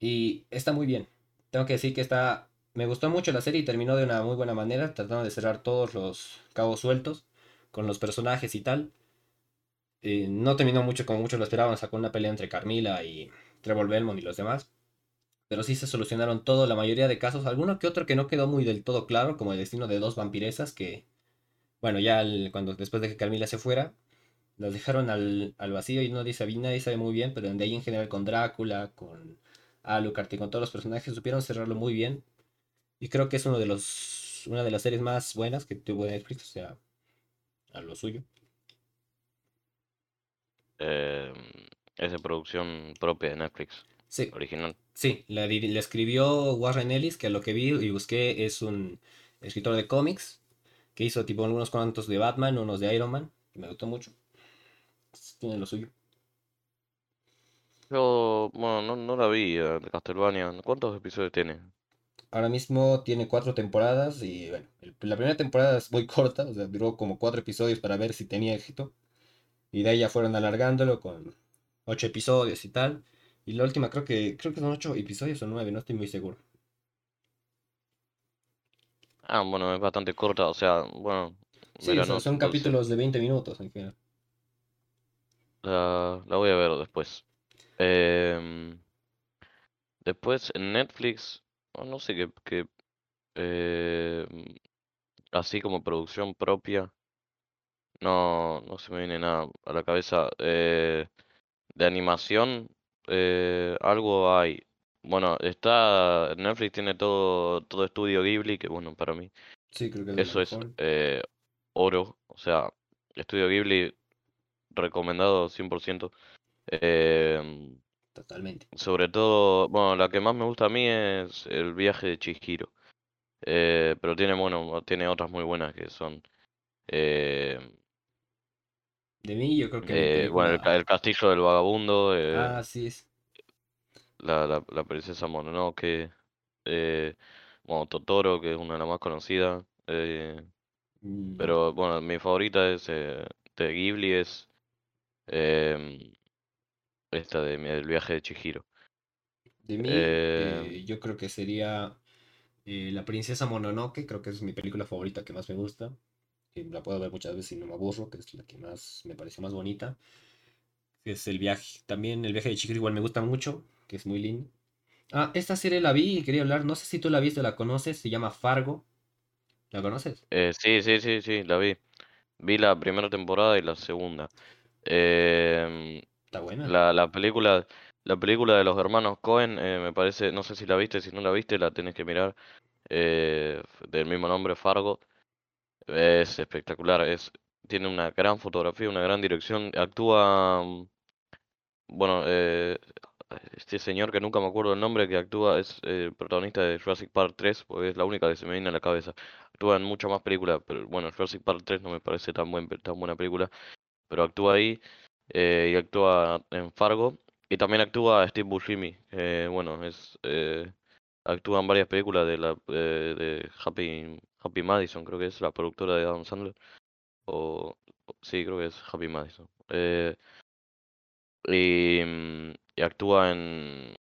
Y está muy bien. Tengo que decir que está. Me gustó mucho la serie y terminó de una muy buena manera, tratando de cerrar todos los cabos sueltos con los personajes y tal. Eh, no terminó mucho como muchos lo esperaban, sacó una pelea entre Carmila y Trevor Belmont y los demás pero sí se solucionaron todo, la mayoría de casos, alguno que otro que no quedó muy del todo claro, como el destino de dos vampiresas que, bueno, ya cuando después de que Carmila se fuera, las dejaron al, vacío y no dice, nadie sabe muy bien, pero de ahí en general con Drácula, con Alucard y con todos los personajes supieron cerrarlo muy bien. Y creo que es uno de los, una de las series más buenas que tuvo Netflix, o sea, a lo suyo. Eh, es de producción propia de Netflix. Sí. Original. Sí, la, escribió Warren Ellis, que a lo que vi y busqué es un escritor de cómics, que hizo tipo algunos cuantos de Batman, unos de Iron Man, que me gustó mucho. Tiene lo suyo. Yo, bueno, no, no la vi eh, de Castlevania. ¿Cuántos episodios tiene? Ahora mismo tiene cuatro temporadas y bueno, la primera temporada es muy corta, o sea, duró como cuatro episodios para ver si tenía éxito. Y de ahí ya fueron alargándolo con ocho episodios y tal. Y la última creo que creo que son ocho episodios o nueve, no estoy muy seguro. Ah, bueno, es bastante corta, o sea, bueno, Sí, o mira, sea, no, son no capítulos de 20 minutos en general. La, la voy a ver después. Em, después en Netflix, oh, no sé qué, qué, em, así como producción propia, no, no se me viene nada a la cabeza. Eh, de animación, eh, algo hay. Bueno, está, Netflix tiene todo, todo estudio Ghibli, que bueno, para mí Sí, creo que eso es eh, oro, o sea, estudio Ghibli recomendado 100%. Em, Totalmente. sobre todo, bueno, la que más me gusta a mí es El viaje de Chihiro. Eh, pero tiene, bueno, tiene otras muy buenas que son, eh, De mí, yo creo que eh, bueno, el, castillo del vagabundo, eh, Ah, sí, es. la, la, la princesa Mononoke, eh, bueno, Totoro, que es una de las más conocidas. eh, mm, pero bueno, mi favorita es de Ghibli es em, esta de El viaje de Chihiro. De mí, Em, yo creo que sería La Princesa Mononoke. Creo que es mi película favorita que más me gusta. Que la puedo ver muchas veces y no me aburro, que es la que más me pareció más bonita. Es el viaje. También el viaje de Chihiro igual me gusta mucho, que es muy lindo. Ah, esta serie la vi y quería hablar. No sé si tú la viste o la conoces. Se llama Fargo. ¿La conoces? eh, sí, sí, sí, sí, la vi. Vi la primera temporada y la segunda. Em, Está buena. la, la película, la película de los hermanos Cohen, eh, me parece, no sé si la viste, si no la viste, la tenés que mirar. eh, del mismo nombre, Fargo. Es espectacular, es, tiene una gran fotografía, una gran dirección. Actúa, mm, bueno, eh, este señor que nunca me acuerdo el nombre, que actúa, es eh, el protagonista de Jurassic Park 3, porque es la única que se me viene a la cabeza. Actúa en muchas más películas, pero bueno, Jurassic Park 3 no me parece tan buen, tan buena película, pero actúa ahí eh, y actúa en Fargo. Y también actúa Steve Buscemi, que bueno, es, eh, actúa en varias películas de la eh, de Happy, Happy Madison, creo que es la productora de Adam Sandler. O, sí, creo que es Happy Madison. Eh, y, mm, y actúa en,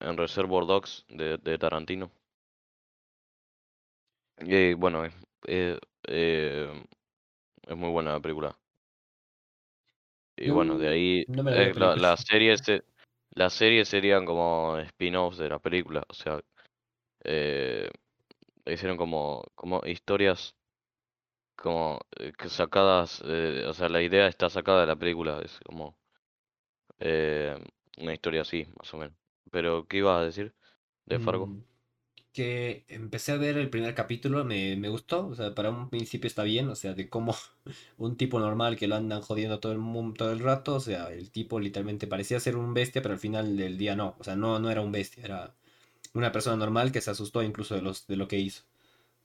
en Reservoir Dogs de, de Tarantino. Y bueno, es, eh, eh, es muy buena la película. Y bueno, de ahí no la eh, la serie se- las series serían como spin-offs de la película. O sea, eh, hicieron como, como historias como eh, sacadas, eh, o sea, la idea está sacada de la película. Es como Eh, una historia así, más o menos. Pero, ¿qué ibas a decir de Fargo? Mm, que empecé a ver el primer capítulo, me, me gustó, o sea, para un principio está bien, o sea, de cómo un tipo normal que lo andan jodiendo todo el mundo, todo el rato, o sea, el tipo literalmente parecía ser un bestia, pero al final del día no, o sea, no, no era un bestia, era una persona normal que se asustó incluso de los, de lo que hizo.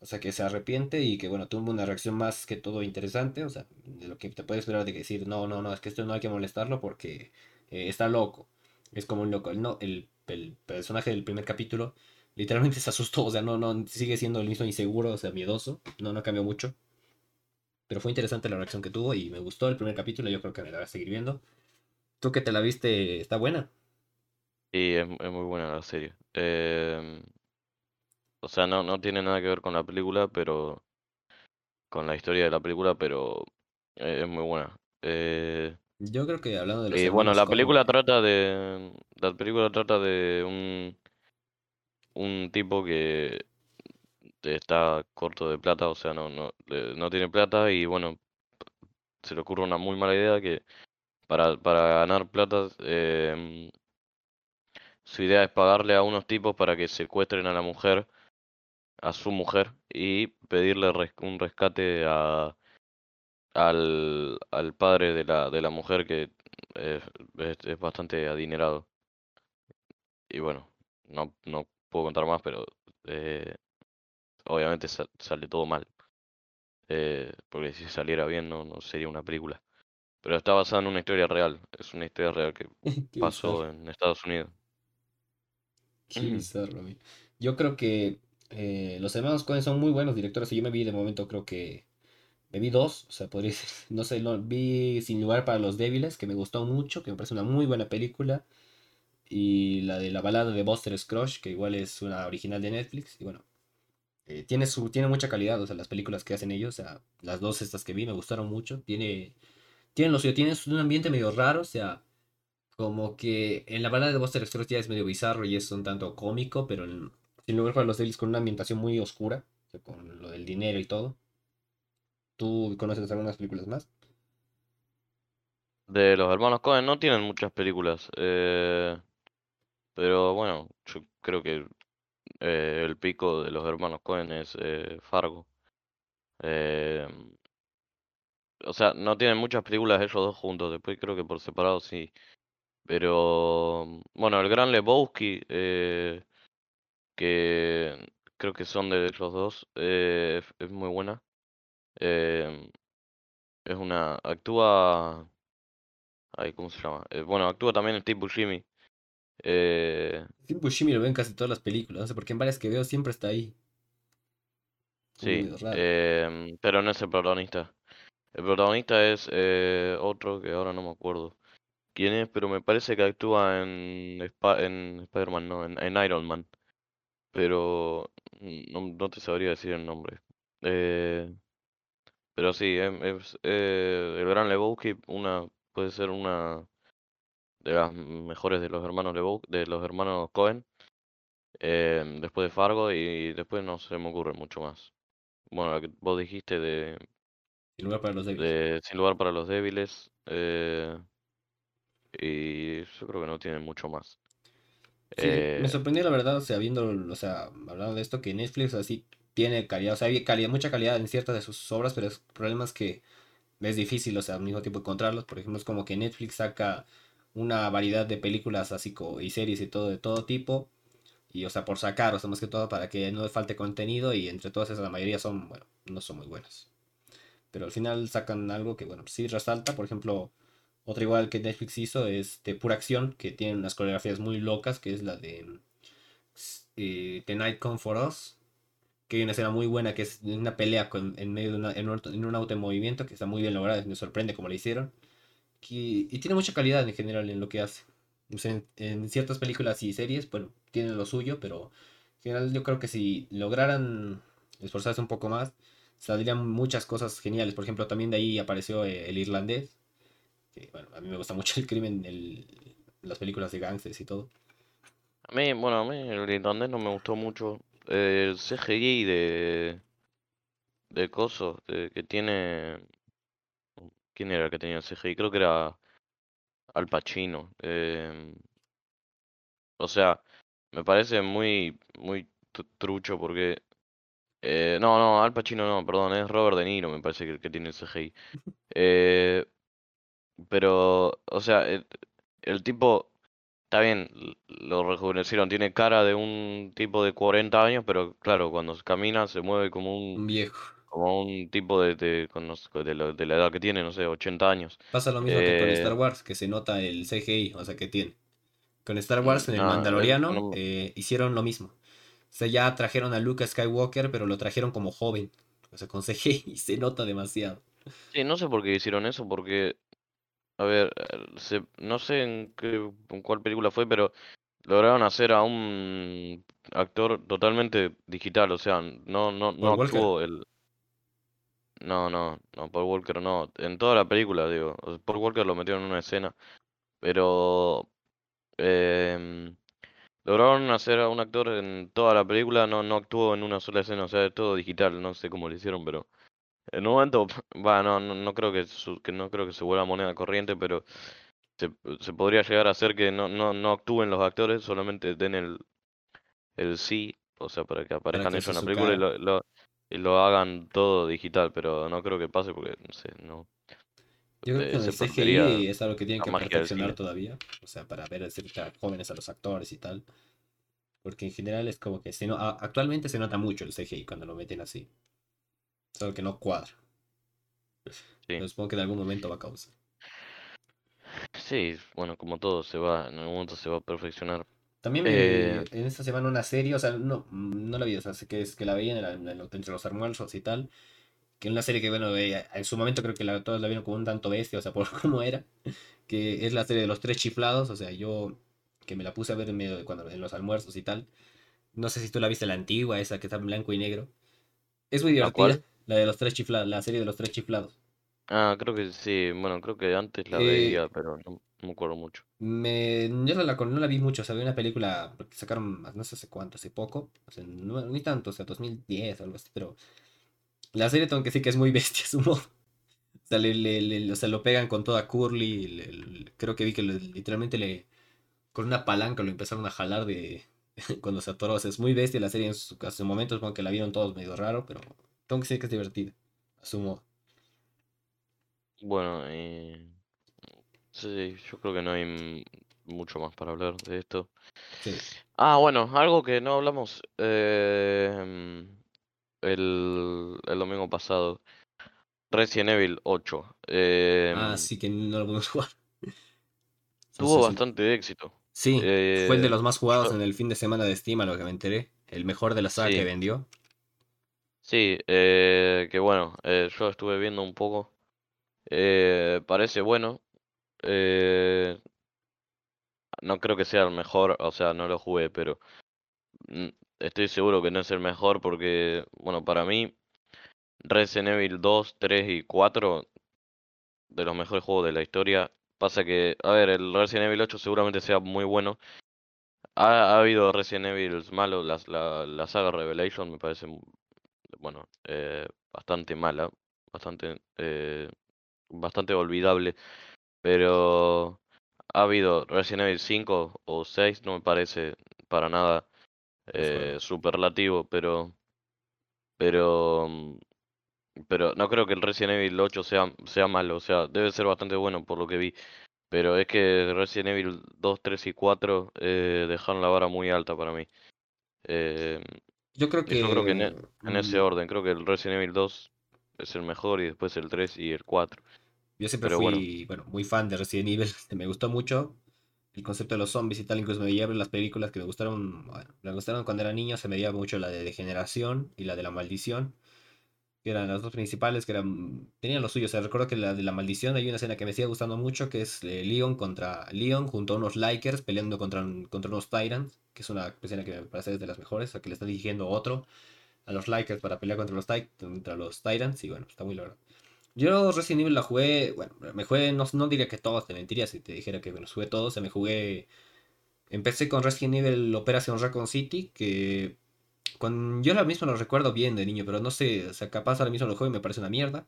O sea, que se arrepiente y que, bueno, tuvo una reacción más que todo interesante. O sea, de lo que te puedes esperar de decir, no, no, no, es que esto no hay que molestarlo porque eh, está loco. Es como un loco. El, no, el, el personaje del primer capítulo literalmente se asustó. O sea, no, no, sigue siendo el mismo inseguro, o sea, miedoso. No, no cambió mucho. Pero fue interesante la reacción que tuvo y me gustó el primer capítulo. Yo creo que me la voy a seguir viendo. ¿Tú que te la viste? ¿Está buena? Y es, es muy buena la serie. Em, o sea, no, no tiene nada que ver con la película, pero con la historia de la película, pero eh, es muy buena. Eh, Yo creo que hablando de los y bueno, la película trata de, la película trata de un, un tipo que está corto de plata, o sea, no, no, eh, no tiene plata y bueno, se le ocurre una muy mala idea que para, para ganar plata em, Su idea es pagarle a unos tipos para que secuestren a la mujer, a su mujer, y pedirle res- un rescate a, al, al padre de la, de la mujer que es, es bastante adinerado. Y bueno, no, no puedo contar más, pero eh, obviamente sa- sale todo mal. eh, porque si saliera bien no, no sería una película. Pero está basada en una historia real. Es una historia real que pasó en Estados Unidos. Yo creo que eh, los hermanos Coen son muy buenos directores y yo me vi de momento, creo que Me vi dos, o sea, podría decir, no sé, lo, vi Sin lugar para los débiles, que me gustó mucho, que me parece una muy buena película. Y la de la balada de Buster Scrooge, que igual es una original de Netflix. Y bueno, eh, tiene, su, tiene mucha calidad, o sea, las películas que hacen ellos, o sea, las dos estas que vi me gustaron mucho. Tiene, tienen lo suyo, tienen un ambiente medio raro, o sea, como que en la balada de Buster Scrooge ya es medio bizarro y es un tanto cómico, pero en, sin lugar para los débiles con una ambientación muy oscura, con lo del dinero y todo. ¿Tú conoces algunas películas más? De los hermanos Cohen no tienen muchas películas. Eh, pero bueno, yo creo que eh, el pico de los hermanos Cohen es eh, Fargo. Eh, o sea, no tienen muchas películas ellos dos juntos. Después creo que por separado sí. Pero bueno, el Gran Lebowski, eh, que creo que son de los dos, eh, es muy buena. Em, es una. Actúa. Ay, ¿cómo se llama? Eh, bueno, actúa también Steve Buscemi. Eh, Steve Buscemi lo ven casi todas las películas, no sé, porque en varias que veo siempre está ahí. Sí, pero no es el protagonista. El protagonista es eh, otro que ahora no me acuerdo quién es, pero me parece que actúa en, en Spider-Man, no, en, en Iron Man. Pero no, no te sabría decir el nombre. Eh, pero sí, em- es, eh, el Gran Lebowski, una, puede ser una de las mejores de los hermanos Lebeau- de los hermanos Cohen, em, después de Fargo y después no se me ocurre mucho más. Bueno, la que vos dijiste de, Sin lugar para los débiles. de Sin lugar para los débiles, eh, y yo creo que no tienen mucho más. Sí, me Eh, sorprendió la verdad, o sea, viendo, o sea, hablando de esto, que Netflix así tiene calidad, o sea, hay calidad, mucha calidad en ciertas de sus obras, pero el problema es que es difícil, o sea, al mismo tiempo encontrarlos. Por ejemplo, es como que Netflix saca una variedad de películas así y series y todo de todo tipo, y o sea, por sacar, o sea, más que todo para que no le falte contenido, y entre todas esas la mayoría son, bueno, no son muy buenas. Pero al final sacan algo que, bueno, sí resalta, por ejemplo, otra igual que Netflix hizo es de pura acción, que tiene unas coreografías muy locas, que es la de eh, The Night Come For Us, que hay una escena muy buena que es una pelea en medio de un, auto- en movimiento, que está muy bien lograda, me sorprende cómo la hicieron. y tiene mucha calidad en general en lo que hace. En ciertas películas y series, bueno, tienen lo suyo, pero en general yo creo que si lograran esforzarse un poco más, saldrían muchas cosas geniales. Por ejemplo, también de ahí apareció eh, el irlandés, que bueno, a mí me gusta mucho el crimen, el, las películas de gangsters y todo. a mí, bueno, a mí el irlandés no me gustó mucho. El CGI de, de coso, de- que tiene... ¿Quién era el que tenía el CGI? Creo que era Al Pacino. em, o sea, me parece muy, muy tru- trucho porque... eh, no, no, Al Pacino no, perdón, es Robert De Niro, me parece que que tiene el CGI. Eh, pero, o sea, el, el tipo, está bien, lo rejuvenecieron, tiene cara de un tipo de 40 años, pero claro, cuando camina se mueve como un, Un viejo. como un tipo de, de, la, de la edad que tiene, no sé, 80 años. Pasa lo mismo que con Eh, Star Wars, que se nota el CGI, o sea, que tiene. Con Star Wars, mm, en el no, Mandaloriano, no- eh, hicieron lo mismo. O sea, ya trajeron a Luke Skywalker, pero lo trajeron como joven. O sea, con CGI y se nota demasiado. sí, no sé por qué hicieron eso, porque, a ver, eh, se- no sé en qué, en cuál película fue, pero lograron hacer a un actor totalmente digital, o sea, no, no, Paul no Walker. actuó el... No, no, no, Paul Walker no. En toda la película, digo. Paul Walker lo metieron en una escena. Pero em, lograron hacer a un actor en toda la película, no, no actuó en una sola escena, o sea, es todo digital, no sé cómo lo hicieron, pero en un momento, va, no, no, no creo que, su- que no creo que se vuelva moneda corriente, pero se, se podría llegar a hacer que no, no, no actúen los actores, solamente den el, el sí, o sea, para que aparezcan ellos en la película y lo, lo- y lo hagan todo digital, pero no creo que pase porque, no sé, no, Yo creo que eh, el CGI es algo que tienen que perfeccionar todavía. O sea, para ver jóvenes a los actores y tal. Porque en general es como que se no, actualmente se nota mucho el CGI cuando lo meten así. Solo que no cuadra. Sí. Pero supongo que en algún momento va a causar. Sí, bueno, como todo se va, en algún momento se va a perfeccionar. También me Eh, en esta semana una serie, o sea, no, no la vi, o sea, sé que es que la veía en en entre los almuerzos y tal. que es una serie que, bueno, en su momento creo que la, todos la vieron como un tanto bestia, o sea, por cómo era, que es la serie de los tres chiflados, o sea, yo que me la puse a ver en, medio de cuando, en los almuerzos y tal, no sé si tú la viste la antigua, esa que está en blanco y negro, es muy ¿La divertida, cuál? La de los tres chiflados, la serie de los tres chiflados. Ah, creo que sí, bueno, creo que antes la Eh, veía, pero no, no me acuerdo mucho. me, yo no la, no la vi mucho, o sea, vi una película porque sacaron, no sé hace cuánto, hace poco, o sea, no, ni tanto, o sea, 2010 o algo así, pero la serie tengo que decir que es muy bestia su humor. O sea, le, le- le- o sea, lo pegan con toda Curly. le- le- creo que vi que literalmente le con una palanca lo empezaron a jalar de cuando se atoró. O sea, es muy bestia la serie en su, en su momento. Supongo que la vieron todos medio raro, pero tengo que decir que es divertida. A su modo. Bueno, eh, sí, yo creo que no hay mucho más para hablar de esto. Sí. Ah, bueno, algo que no hablamos eh, el, el domingo pasado. Resident Evil 8. eh, Ah, sí que no lo podemos jugar. Tuvo bastante éxito. sí, fue el de Eh, los más jugados yo, en el fin de semana de Steam, a lo que me enteré. El mejor de la saga que vendió. Sí, eh, que bueno, eh, yo estuve viendo un poco. eh, parece bueno. eh, no creo que sea el mejor, o sea, no lo jugué, pero mm, estoy seguro que no es el mejor porque, bueno, para mí, Resident Evil 2, 3 y 4 de los mejores juegos de la historia. Pasa que, a ver, el Resident Evil 8 seguramente sea muy bueno. Ha, ha habido Resident Evil malos, las- la, la saga Revelation me parece, bueno, eh, bastante mala, bastante, eh, bastante olvidable, pero ha habido Resident Evil 5 o 6, no me parece para nada eh, superlativo, pero, pero, mm, pero no creo que el Resident Evil 8 sea, sea malo, o sea, debe ser bastante bueno por lo que vi. Pero es que Resident Evil 2, 3 y 4 eh, dejaron la vara muy alta para mí. Eh, Yo creo y yo creo que en, e- que en ese mm, orden, creo que el Resident Evil 2 es el mejor y después el 3 y el 4. yo siempre Pero fui, bueno, muy fan de Resident Evil. Me gustó mucho el concepto de los zombies y tal. Incluso me veía las películas que me gustaron, bueno, me gustaron cuando era niño. Se me veía mucho la de Degeneración y la de la Maldición, que eran las dos principales, que eran, tenían lo suyo. O recuerdo que la de la Maldición hay una escena que me sigue gustando mucho, que es eh, Leon contra Leon junto a unos Likers peleando contra, contra unos Tyrants, que es una escena que me parece de las mejores, o sea, que le está dirigiendo otro a los Likers para pelear contra los, contra los Tyrants, y bueno, está muy logrado. Yo Resident Evil la jugué, bueno, me jugué, no, no diría que todos, te mentiría si te dijera que me los jugué todos, se me jugué, empecé con Resident Evil Operation Raccoon City, que con, yo ahora mismo lo recuerdo bien de niño, pero no sé, o sea, capaz ahora mismo lo juego y me parece una mierda,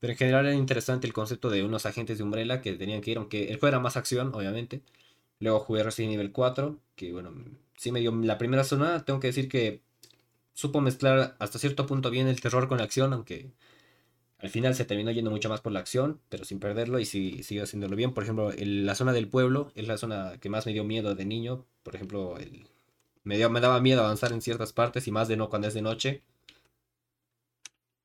pero en general era interesante el concepto de unos agentes de Umbrella que tenían que ir, aunque el juego era más acción, obviamente, luego jugué Resident Evil 4, que bueno, sí me dio la primera zona, tengo que decir que supo mezclar hasta cierto punto bien el terror con la acción, aunque... Al final se terminó yendo mucho más por la acción, pero sin perderlo y sí, sigue haciéndolo bien. Por ejemplo, la zona del pueblo es la zona que más me dio miedo de niño. Por ejemplo, el- me, dio- me daba miedo avanzar en ciertas partes y más de no cuando es de noche.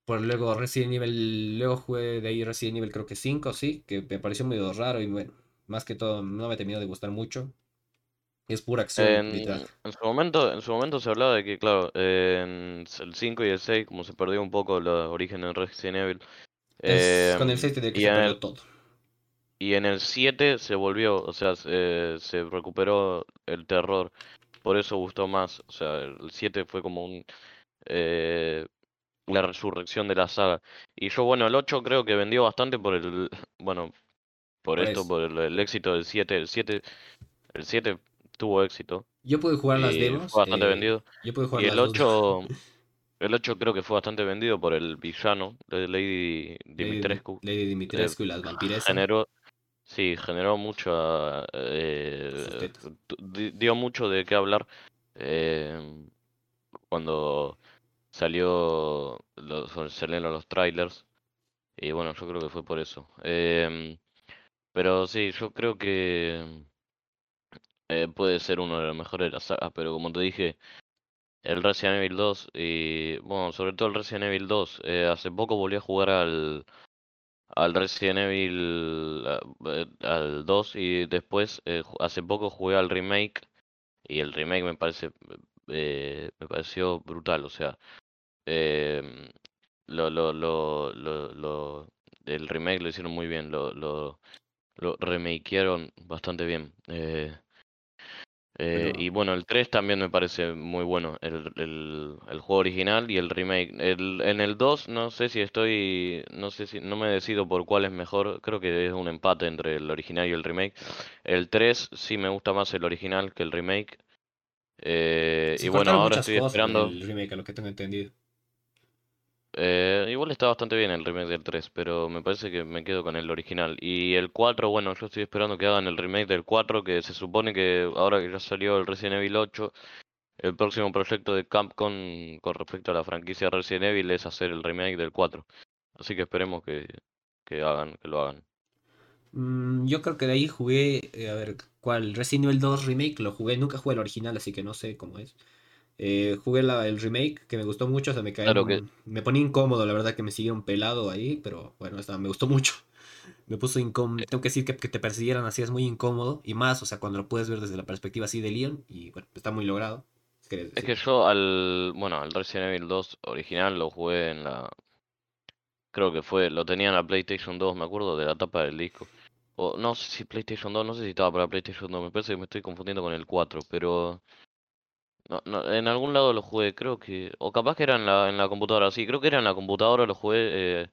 Por luego Resident Evil, luego jugué de ahí Resident Evil creo que 5, sí, que me pareció medio raro y bueno, más que todo no me terminó de gustar mucho. Es pura acción, literal. en, en su momento, en su momento se hablaba de que, claro, en el 5 y el 6, como se perdió un poco los orígenes de Resident Evil, Es, con el em, 6 te que se perdió el, todo. y en el 7 se volvió, o sea, se, se recuperó el terror, por eso gustó más, o sea, el 7 fue como un, eh, la resurrección de la saga. Y yo, bueno, el 8 creo que vendió bastante por el, bueno, por Por esto, eso. por el, el éxito del 7. El 7, el 7 tuvo éxito Yo pude jugar las demos. fue bastante eh, vendido. yo pude jugar Y las el dos demos. 8, el 8 creo que fue bastante vendido por el villano de Lady Lady, Di- Dimitrescu. Lady Dimitrescu y las vampiresas. generó, sí, generó mucha, eh, dio mucho de qué hablar eh, cuando salió los, salieron los trailers. Y bueno, yo creo que fue por eso. Em, pero sí, yo creo que eh, puede ser uno de los mejores de la saga, pero como te dije, el Resident Evil 2 y bueno, sobre todo el Resident Evil 2, eh, hace poco volví a jugar al, al Resident Evil ah, eh, al 2 y después eh, hace poco jugué al remake y el remake me parece eh, me pareció brutal, o sea, em, lo, lo, lo, lo, el remake lo hicieron muy bien, lo, lo, lo remakearon bastante bien. Eh, eh, Pero- y bueno, el 3 también me parece muy bueno, el, el, el juego original y el remake. El, en el 2 no sé si estoy, no sé si, no me decido por cuál es mejor, creo que es un empate entre el original y el remake. El 3 sí me gusta más el original que el remake. Eh, y bueno, ahora estoy esperando. del remake, a lo que tengo entendido. Eh, igual está bastante bien el remake del 3, pero me parece que me quedo con el original. Y el 4, bueno, yo estoy esperando que hagan el remake del 4, que se supone que ahora que ya salió el Resident Evil 8, el próximo proyecto de Capcom con respecto a la franquicia Resident Evil es hacer el remake del 4. Así que esperemos que, que hagan, que lo hagan. Mm, yo creo que de ahí jugué, eh, a ver, ¿cuál? Resident Evil 2 Remake, lo jugué, nunca jugué el original, así que no sé cómo es. Eh, jugué la- el remake, que me gustó mucho, o sea, me Claro que- me ponía incómodo, la verdad que me siguieron pelado ahí, pero bueno, me gustó mucho. Me puso incómodo, tengo que decir que, que te persiguieran así es muy incómodo, y más, o sea, cuando lo puedes ver desde la perspectiva así de Leon, y bueno, está muy logrado. ¿qué querías Es que yo al, bueno, al Resident Evil 2 original lo jugué en la, creo que fue, lo tenía en la PlayStation 2, me acuerdo de la tapa del disco. O no sé si PlayStation 2, no sé si estaba para PlayStation 2, me parece que me estoy confundiendo con el 4, pero no, no, en algún lado lo jugué, creo que, o capaz que era en la, en la computadora, sí, creo que era en la computadora, lo jugué, eh,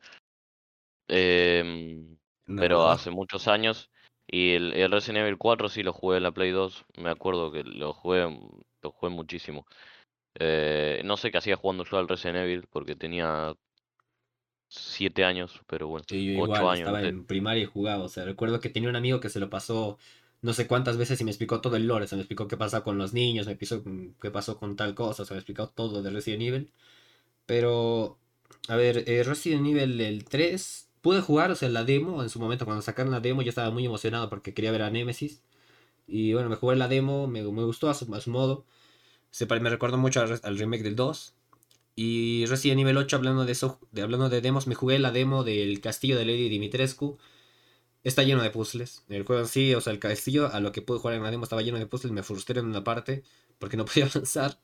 em, ¿Un pero hace muchos años. Y el, el Resident Evil 4 sí lo jugué en la Play 2, me acuerdo que lo jugué, lo jugué muchísimo. Eh, no sé qué hacía jugando yo al Resident Evil porque tenía 7 años, pero bueno, Sí, yo 8 igual, años, estaba en primaria y jugaba, o sea, recuerdo que tenía un amigo que se lo pasó no sé cuántas veces y me explicó todo el lore, o sea, me explicó qué pasa con los niños, me explicó qué pasó con tal cosa, o sea, me explicó todo de Resident Evil. Pero, a ver, eh, Resident Evil el 3, pude jugar, o sea, la demo, en su momento cuando sacaron la demo yo estaba muy emocionado porque quería ver a Nemesis. Y bueno, me jugué la demo, me, me gustó a su, modo. Se, me recordó mucho al remake del 2. Y Resident Evil 8, hablando de eso, de, hablando de demos, me jugué la demo del castillo de Lady Dimitrescu. Está lleno de puzzles. El juego sí, o sea, el castillo, a lo que pude jugar en la demo estaba lleno de puzzles. Me frustré en una parte porque no podía avanzar.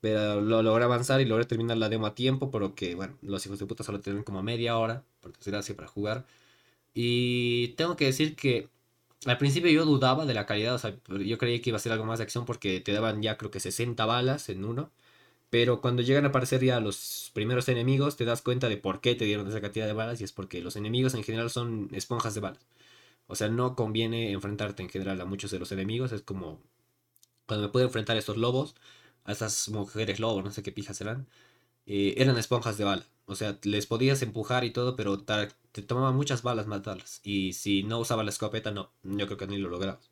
Pero lo logré avanzar y logré terminar la demo a tiempo. Pero que, bueno, los hijos de puta solo tienen como media hora, por desgracia, para jugar. Y tengo que decir que al principio yo dudaba de la calidad. O sea, yo creía que iba a ser algo más de acción porque te daban ya, creo que 60 balas en uno. Pero cuando llegan a aparecer ya los primeros enemigos, te das cuenta de por qué te dieron esa cantidad de balas. Y es porque los enemigos en general son esponjas de balas. O sea, no conviene enfrentarte en general a muchos de los enemigos. Es como cuando me pude enfrentar a estos lobos, a estas mujeres lobos, no sé qué pijas eran. eh, eran esponjas de bala. O sea, les podías empujar y todo, pero te tomaban muchas balas matarlas. Y si no usaba la escopeta, no. Yo creo que ni lo lograbas.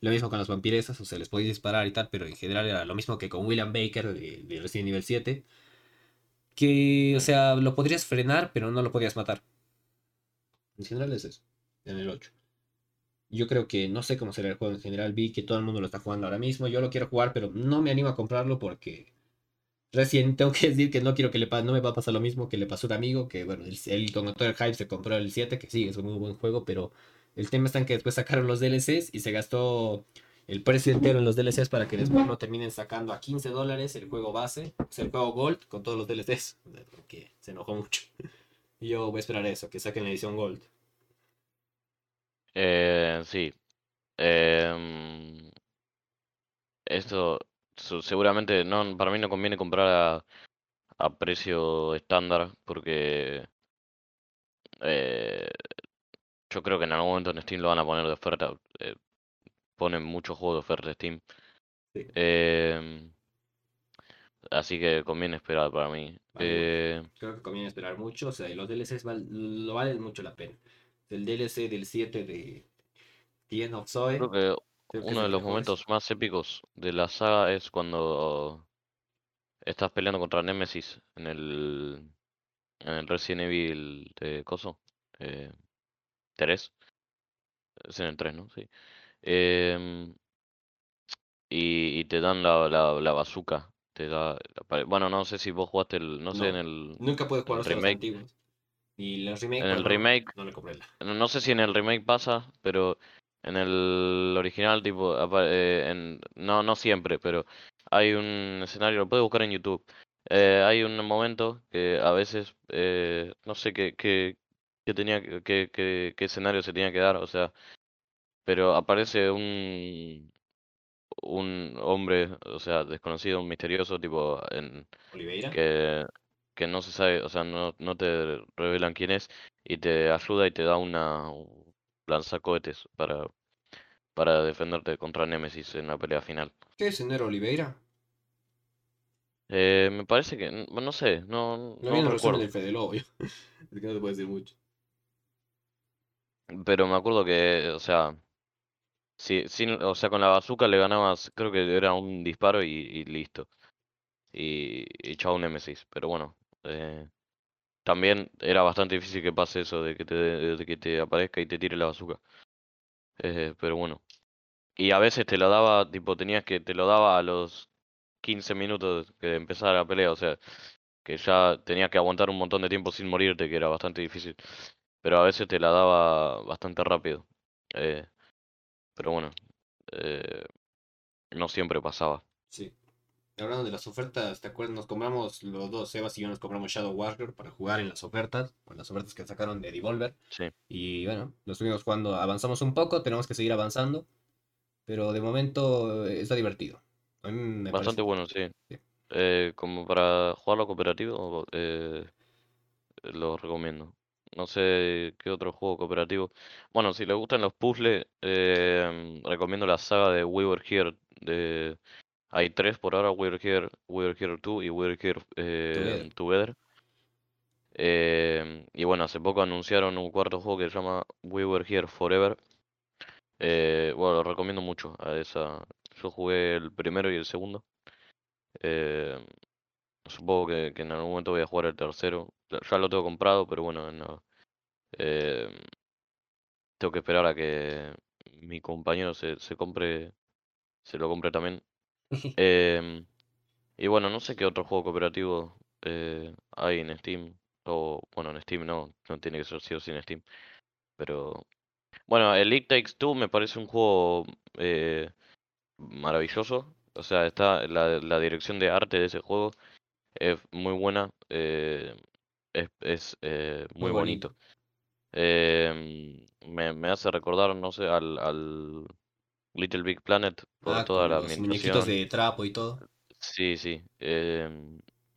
Lo mismo con las vampiresas, o sea, les podías disparar y tal, pero en general era lo mismo que con William Baker de, de Resident Evil 7. Que, o sea, lo podrías frenar, pero no lo podías matar. En general es eso, en el 8. Yo creo que no sé cómo será el juego en general. Vi que todo el mundo lo está jugando ahora mismo. Yo lo quiero jugar, pero no me animo a comprarlo porque recién tengo que decir que no quiero que le no me va a pasar lo mismo que le pasó a un amigo. Que bueno, él, él con el hype se compró el 7, que sí, es un muy buen juego, pero el tema está en que después sacaron los DLCs y se gastó el precio entero en los DLCs para que después no terminen sacando a 15 dólares el juego base, o sea, el juego Gold con todos los DLCs. Que se enojó mucho. Y yo voy a esperar eso, que saquen la edición Gold. Eh, sí. Em, esto seguramente no, para mí no conviene comprar a, a precio estándar porque eh, yo creo que en algún momento en Steam lo van a poner de oferta. eh, ponen muchos juegos de oferta Steam. Sí. Em, así que conviene esperar para mí. Vale, Eh, Creo que conviene esperar mucho, o sea, y los DLCs val- lo valen mucho la pena. El DLC del 7 de The End of Zoe. creo que creo que es uno de los momentos más épicos de la saga es cuando estás peleando contra Nemesis en el, en el Resident Evil de Coso. Eh, 3. Es en el 3, ¿no? Sí. Em, y, y te dan la, la, la bazooka. Te da, la bueno, no sé si vos jugaste el, no sé, en el, Nunca pude jugar los remake. antiguos. Y los remake, En el no, remake, no le compré la. no sé si en el remake pasa, pero en el original, tipo, eh, en, no, no siempre, pero hay un escenario, lo puedes buscar en YouTube. Eh, hay un momento que a veces, eh, no sé qué, qué, qué tenía, que- qué, qué, qué escenario se tenía que dar, o sea, pero aparece un, un hombre, o sea, desconocido, un misterioso, tipo, en, Oliveira. que, que no se sabe, o sea, no, no te revelan quién es, y te ayuda y te da una un lanzacohetes para, para defenderte contra Nemesis en la pelea final. ¿Qué es enero Oliveira? Eh, me parece que, no sé, no, no el resumen recuerdo. del Fede Lobo. Es que no te puedo decir mucho. Pero me acuerdo que, o sea, si, sin, o sea, con la bazooka le ganabas, creo que era un disparo y, listo. Y, y chao Nemesis. Pero bueno, eh, también era bastante difícil que pase eso de que te, de que te aparezca y te tire la bazooka. Eh, pero bueno. Y a veces te lo daba, tipo, tenías que, te lo daba a los 15 minutos que empezara la pelea, o sea, que ya tenías que aguantar un montón de tiempo sin morirte, que era bastante difícil. Pero a veces te la daba bastante rápido. Eh, pero bueno, eh, no siempre pasaba. Sí. Hablando de las ofertas, ¿te acuerdas? Nos compramos los dos, Sebas y yo nos compramos Shadow Warrior para jugar en las ofertas, con las ofertas que sacaron de Devolver. Sí. Y bueno, lo estuvimos jugando, avanzamos un poco, tenemos que seguir avanzando, pero de momento eh, está divertido. A mí me Bastante parece. bueno, sí. Sí. Eh, como para jugarlo cooperativo, eh, lo recomiendo. No sé qué otro juego cooperativo. Bueno, si les gustan los puzzles, eh, recomiendo la saga de We Were Here. De... Hay tres por ahora, We Were Here, We Were Here 2 y We Were Here eh, Together. Eh, y bueno, hace poco anunciaron un cuarto juego que se llama We Were Here Forever. Eh, bueno, lo recomiendo mucho a esa. Yo jugué el primero y el segundo. Supongo que, que en algún momento voy a jugar el tercero. Ya lo tengo comprado, pero bueno, no. Eh, tengo que esperar a que mi compañero se, se compre, se lo compre también. Em, y bueno, no sé qué otro juego cooperativo eh, hay en Steam. O bueno, en Steam no, no tiene que ser sí o sí en Steam. Pero bueno, el It Takes Two me parece un juego eh, maravilloso. O sea, está la, la dirección de arte de ese juego es muy buena. eh, es es, eh, Muy muy bonito. bonito. Em, me, me hace recordar, no sé, al, al Little Big Planet por Ah, toda la los muñequitos de trapo y todo. Sí, sí.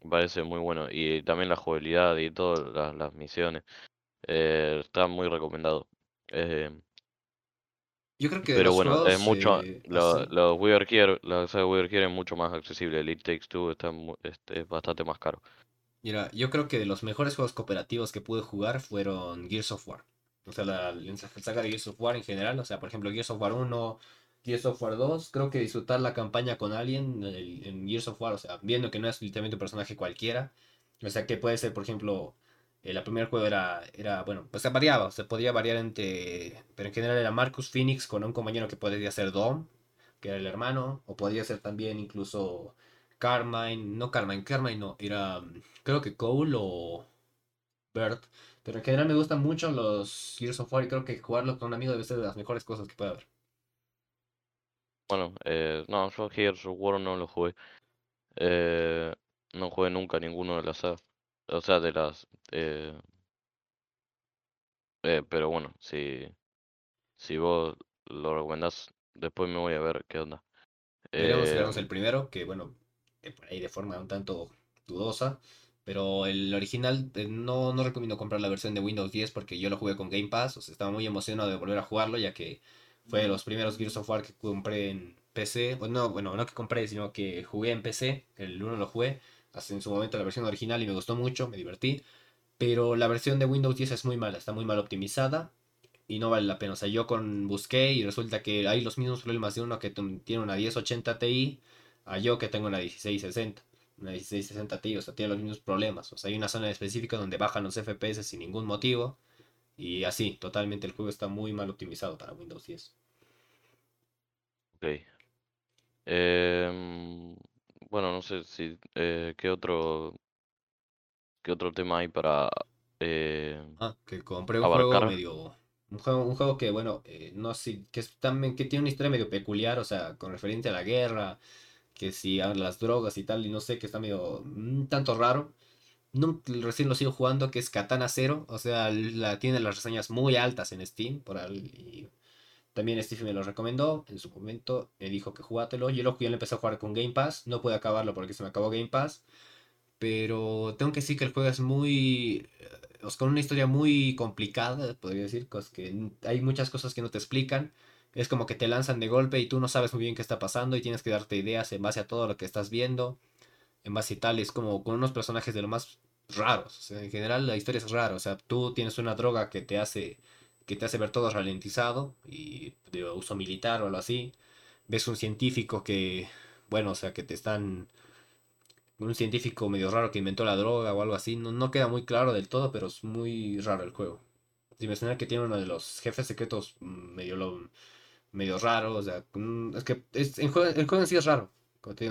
me parece muy bueno. Y también la jugabilidad y todas las, las misiones. eh, está muy recomendado. Em, Yo creo que pero los bueno, es mucho. eh, Lo, así, lo We Are Here, la saga es mucho más accesible. El It Takes Two está mu- este, es bastante más caro. Mira, yo creo que de los mejores juegos cooperativos que pude jugar fueron Gears of War. O sea, la, la saga de Gears of War en general. O sea, por ejemplo, Gears of War 1, Gears of War 2. Creo que disfrutar la campaña con alguien el- en Gears of War, o sea, viendo que no es literalmente un personaje cualquiera. O sea, que puede ser, por ejemplo, el primer juego era, era, bueno, pues se variaba, se podía variar entre, pero en general era Marcus Phoenix con un compañero que podría ser Dom, que era el hermano, o podría ser también incluso Carmine, no Carmine, Carmine no, era creo que Cole o Bert, pero en general me gustan mucho los Gears of War y creo que jugarlo con un amigo debe ser de las mejores cosas que puede haber. Bueno, eh, no, yo Gears of War no lo jugué. Eh, no jugué nunca ninguno de las. O sea, de las... eh, eh, pero bueno, si, si vos lo recomendás, después me voy a ver qué onda. Deberíamos quedarnos Eh, el primero, que bueno, por ahí de forma un tanto dudosa, pero el original eh, no, no recomiendo comprar la versión de Windows 10 porque yo lo jugué con Game Pass, o sea, estaba muy emocionado de volver a jugarlo ya que fue de los primeros Gears of War que compré en PC, o no, bueno, no que compré, sino que jugué en PC, el uno lo jugué, hasta en su momento la versión original y me gustó mucho, me divertí, pero la versión de Windows 10 es muy mala, está muy mal optimizada y no vale la pena. O sea, yo con busqué y resulta que hay los mismos problemas de uno que tiene una 1080 Ti a yo que tengo una 1660. Una 1660 Ti, o sea, tiene los mismos problemas. O sea, hay una zona específica donde bajan los FPS sin ningún motivo. Y así, totalmente el juego está muy mal optimizado para Windows 10. ok. Em, bueno, no sé si... eh, ¿qué otro, qué otro tema hay para eh, Ah, que compré un juego medio. Un juego, un juego que, bueno, eh, no sé, que es también que tiene una historia medio peculiar, o sea, con referente a la guerra, que si a las drogas y tal, y no sé, que está medio un tanto raro. Recién lo sigo jugando, que es Katana Zero, o sea, la, tiene las reseñas muy altas en Steam, por y también Steve me lo recomendó, en su momento me dijo que jugátelo, yo lo ya lo empecé a jugar con Game Pass, no pude acabarlo porque se me acabó Game Pass, pero tengo que decir que el juego es muy, eh, con una historia muy complicada, podría decir, que hay muchas cosas que no te explican, es como que te lanzan de golpe y tú no sabes muy bien qué está pasando y tienes que darte ideas en base a todo lo que estás viendo. En base a tal, es como con unos personajes de lo más raros. en general la historia es rara. O sea, tú tienes una droga que te hace que te hace ver todo ralentizado y de uso militar o algo así. Ves un científico que, bueno, o sea, que te están... Un científico medio raro que inventó la droga o algo así. No, no queda muy claro del todo, pero es muy raro el juego. Sin mencionar que tiene uno de los jefes secretos mm, medio lo, medio raro, o sea, mm, es que es, el, juego, el juego en sí es raro,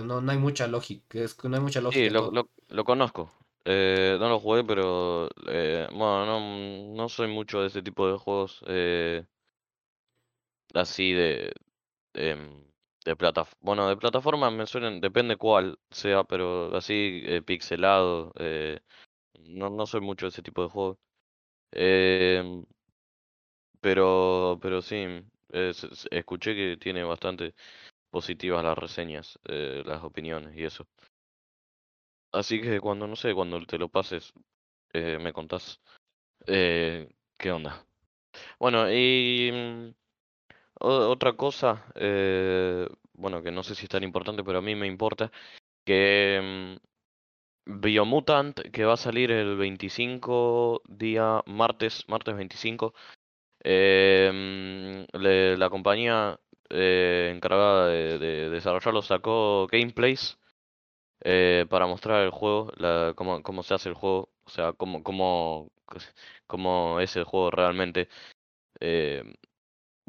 no, no hay mucha lógica, es, no hay mucha lógica. Sí, lo, lo, lo conozco, eh, no lo jugué, pero eh, bueno, no, no soy mucho de ese tipo de juegos eh, así de, de, em, de plataforma, bueno, de plataforma me suelen, depende cuál sea, pero así pixelado, no, no soy mucho de ese tipo de juegos. Em, pero, pero sí, escuché que tiene bastante positivas las reseñas, eh, las opiniones y eso. Así que cuando, no sé, cuando te lo pases, eh, me contás eh, qué onda. Bueno, y mm, otra cosa, bueno, que no sé si es tan importante, pero a mí me importa, que mm, Biomutant, que va a salir el 25 día, martes, martes 25, eh, la compañía eh, encargada de, desarrollarlo sacó gameplays eh, para mostrar el juego, la, cómo, cómo, se hace el juego, o sea, cómo, cómo, cómo es el juego realmente. Eh,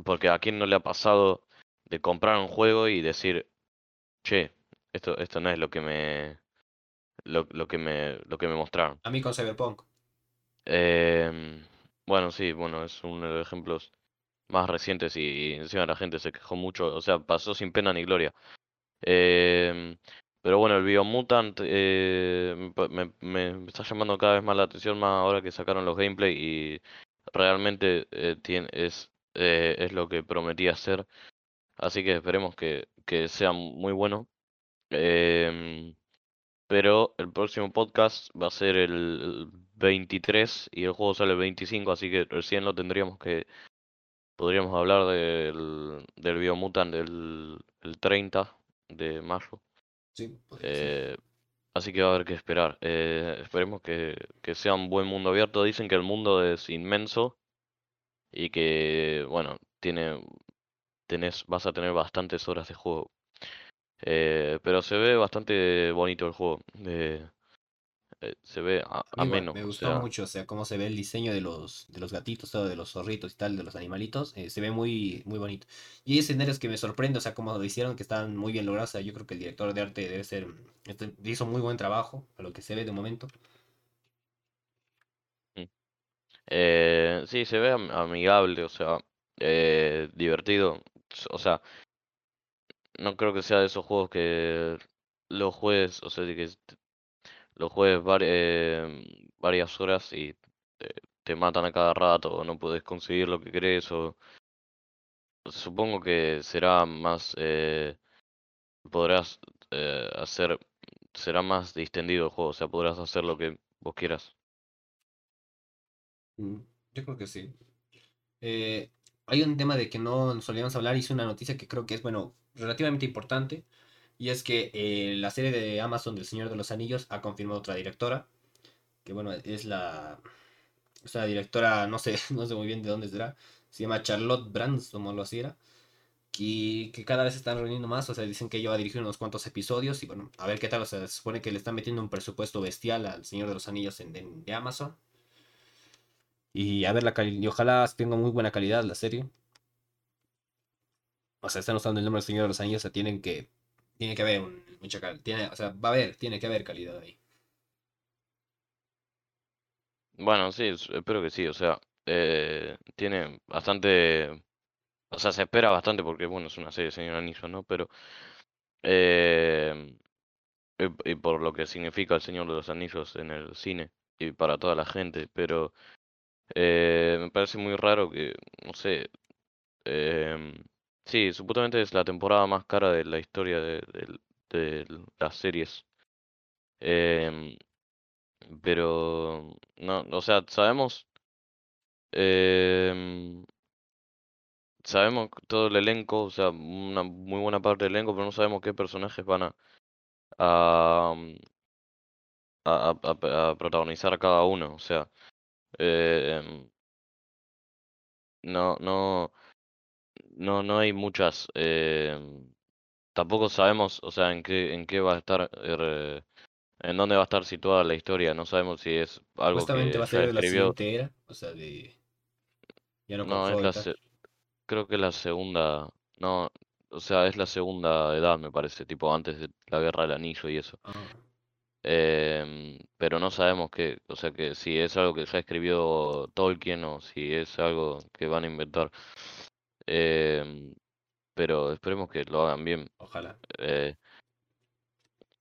porque a quien no le ha pasado de comprar un juego y decir, che, esto, esto no es lo que me, lo, lo que me, lo que me mostraron. A mí con Cyberpunk. Eh, bueno, sí, bueno, es uno de los ejemplos más recientes y encima la gente se quejó mucho, o sea, pasó sin pena ni gloria. Em, pero bueno, el Biomutant eh, me, me, está llamando cada vez más la atención, más ahora que sacaron los gameplay y realmente eh, tiene, es, eh, es lo que prometía ser. Así que esperemos que, que sea muy bueno. Em, pero el próximo podcast va a ser el 23 y el juego sale el 25, así que recién lo tendríamos que... Podríamos hablar del, del Biomutant del el 30 de mayo. Sí, eh, así que va a haber que esperar. Eh, esperemos que, que sea un buen mundo abierto. Dicen que el mundo es inmenso y que, bueno, tiene, tenés, vas a tener bastantes horas de juego. Eh, pero se ve bastante bonito el juego. Eh, eh, se ve ameno. Me gustó mucho, o sea, cómo se ve el diseño de los, de los gatitos, todo, de los zorritos y tal, de los animalitos. se ve muy, muy bonito. Y hay escenarios que me sorprende, o sea, cómo lo hicieron, que están muy bien logrados. O sea, yo creo que el director de arte debe ser. Este, hizo muy buen trabajo, a lo que se ve de momento. Mm. Eh, sí, se ve amigable, o sea, divertido. O sea, no creo que sea de esos juegos que los juegues, o sea, que los juegues eh, varias horas y te, matan a cada rato, o no puedes conseguir lo que querés, o supongo que será más, eh, podrás eh, hacer, será más distendido el juego, o sea, podrás hacer lo que vos quieras. Mm, yo creo que sí. hay un tema de que no solíamos hablar, hice una noticia que creo que es, bueno, relativamente importante. Y es que eh, la serie de Amazon del Señor de los Anillos ha confirmado otra directora. Que bueno, es la. Es la directora, no sé, no sé muy bien de dónde será. Se llama Charlotte Brands, como lo hacía. Y que cada vez se están reuniendo más. O sea, dicen que ella va a dirigir unos cuantos episodios. Y bueno, a ver qué tal. O sea, se supone que le están metiendo un presupuesto bestial al Señor de los Anillos en, de Amazon. Y a ver la calidad. Y ojalá tenga muy buena calidad la serie o sea, están usando el nombre del Señor de los Anillos, o sea, tienen que, tiene que haber mucha calidad, o sea, va a haber, tiene que haber calidad ahí. Bueno, sí, espero que sí, o sea, eh, tiene bastante, o sea, se espera bastante porque, bueno, es una serie de Señor Anillos, ¿no? Pero eh, y, por lo que significa El Señor de los Anillos en el cine y para toda la gente, pero eh, me parece muy raro que, no sé, em, sí, supuestamente es la temporada más cara de la historia de, de- las series, em, pero no, o sea, sabemos, em, sabemos todo el elenco, o sea, una muy buena parte del elenco, pero no sabemos qué personajes van a, a, a, a- a protagonizar cada uno, o sea, em, no, no. No, no hay muchas. em, tampoco sabemos, o sea, en qué, en qué va a estar, eh, en dónde va a estar situada la historia. No sabemos si es algo Supuestamente va que a ser de la escribió. siguiente era, o sea, de ya no es la, se- creo que es la segunda. No, o sea, es la segunda edad, me parece, tipo antes de la Guerra del Anillo y eso. Ah, Em, pero no sabemos que, o sea, que si es algo que ya escribió Tolkien o si es algo que van a inventar. Em, pero esperemos que lo hagan bien. ojalá. Eh,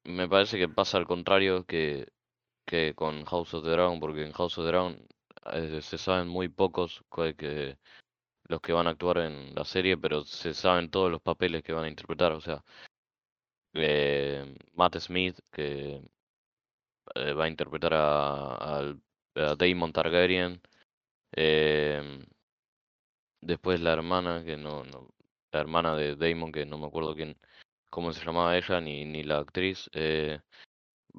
Me parece que pasa al contrario que, que con House of the Dragon, porque en House of the Dragon eh, se saben muy pocos que los que van a actuar en la serie, pero se saben todos los papeles que van a interpretar. O sea, eh, Matt Smith, que eh, va a interpretar a, al- a Daemon Targaryen. eh, después la hermana, que no, no, la hermana de Daemon, que no me acuerdo quién, cómo se llamaba ella, ni, ni la actriz. eh,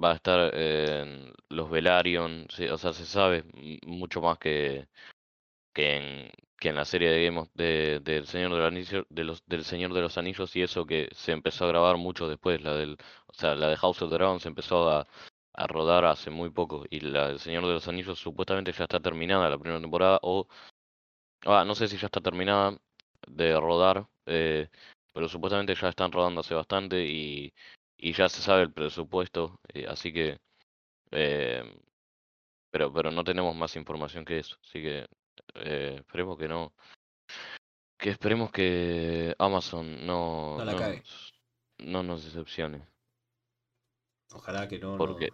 Va a estar en los Velaryon, sí, o sea, se sabe mucho más que, que en, que en la serie de de, del Señor de los Anillos, de los, del Señor de los Anillos y eso que se empezó a grabar mucho después, la del, o sea, la de House of the Dragon se empezó a, a rodar hace muy poco y la del Señor de los Anillos supuestamente ya está terminada la primera temporada o, ah, no sé si ya está terminada de rodar, eh, pero supuestamente ya están rodando hace bastante y, y ya se sabe el presupuesto, eh, así que eh, pero, pero no tenemos más información que eso, así que eh, esperemos que no, que esperemos que Amazon no, No la no cague. nos, no nos decepcione, Ojalá que no, no. porque el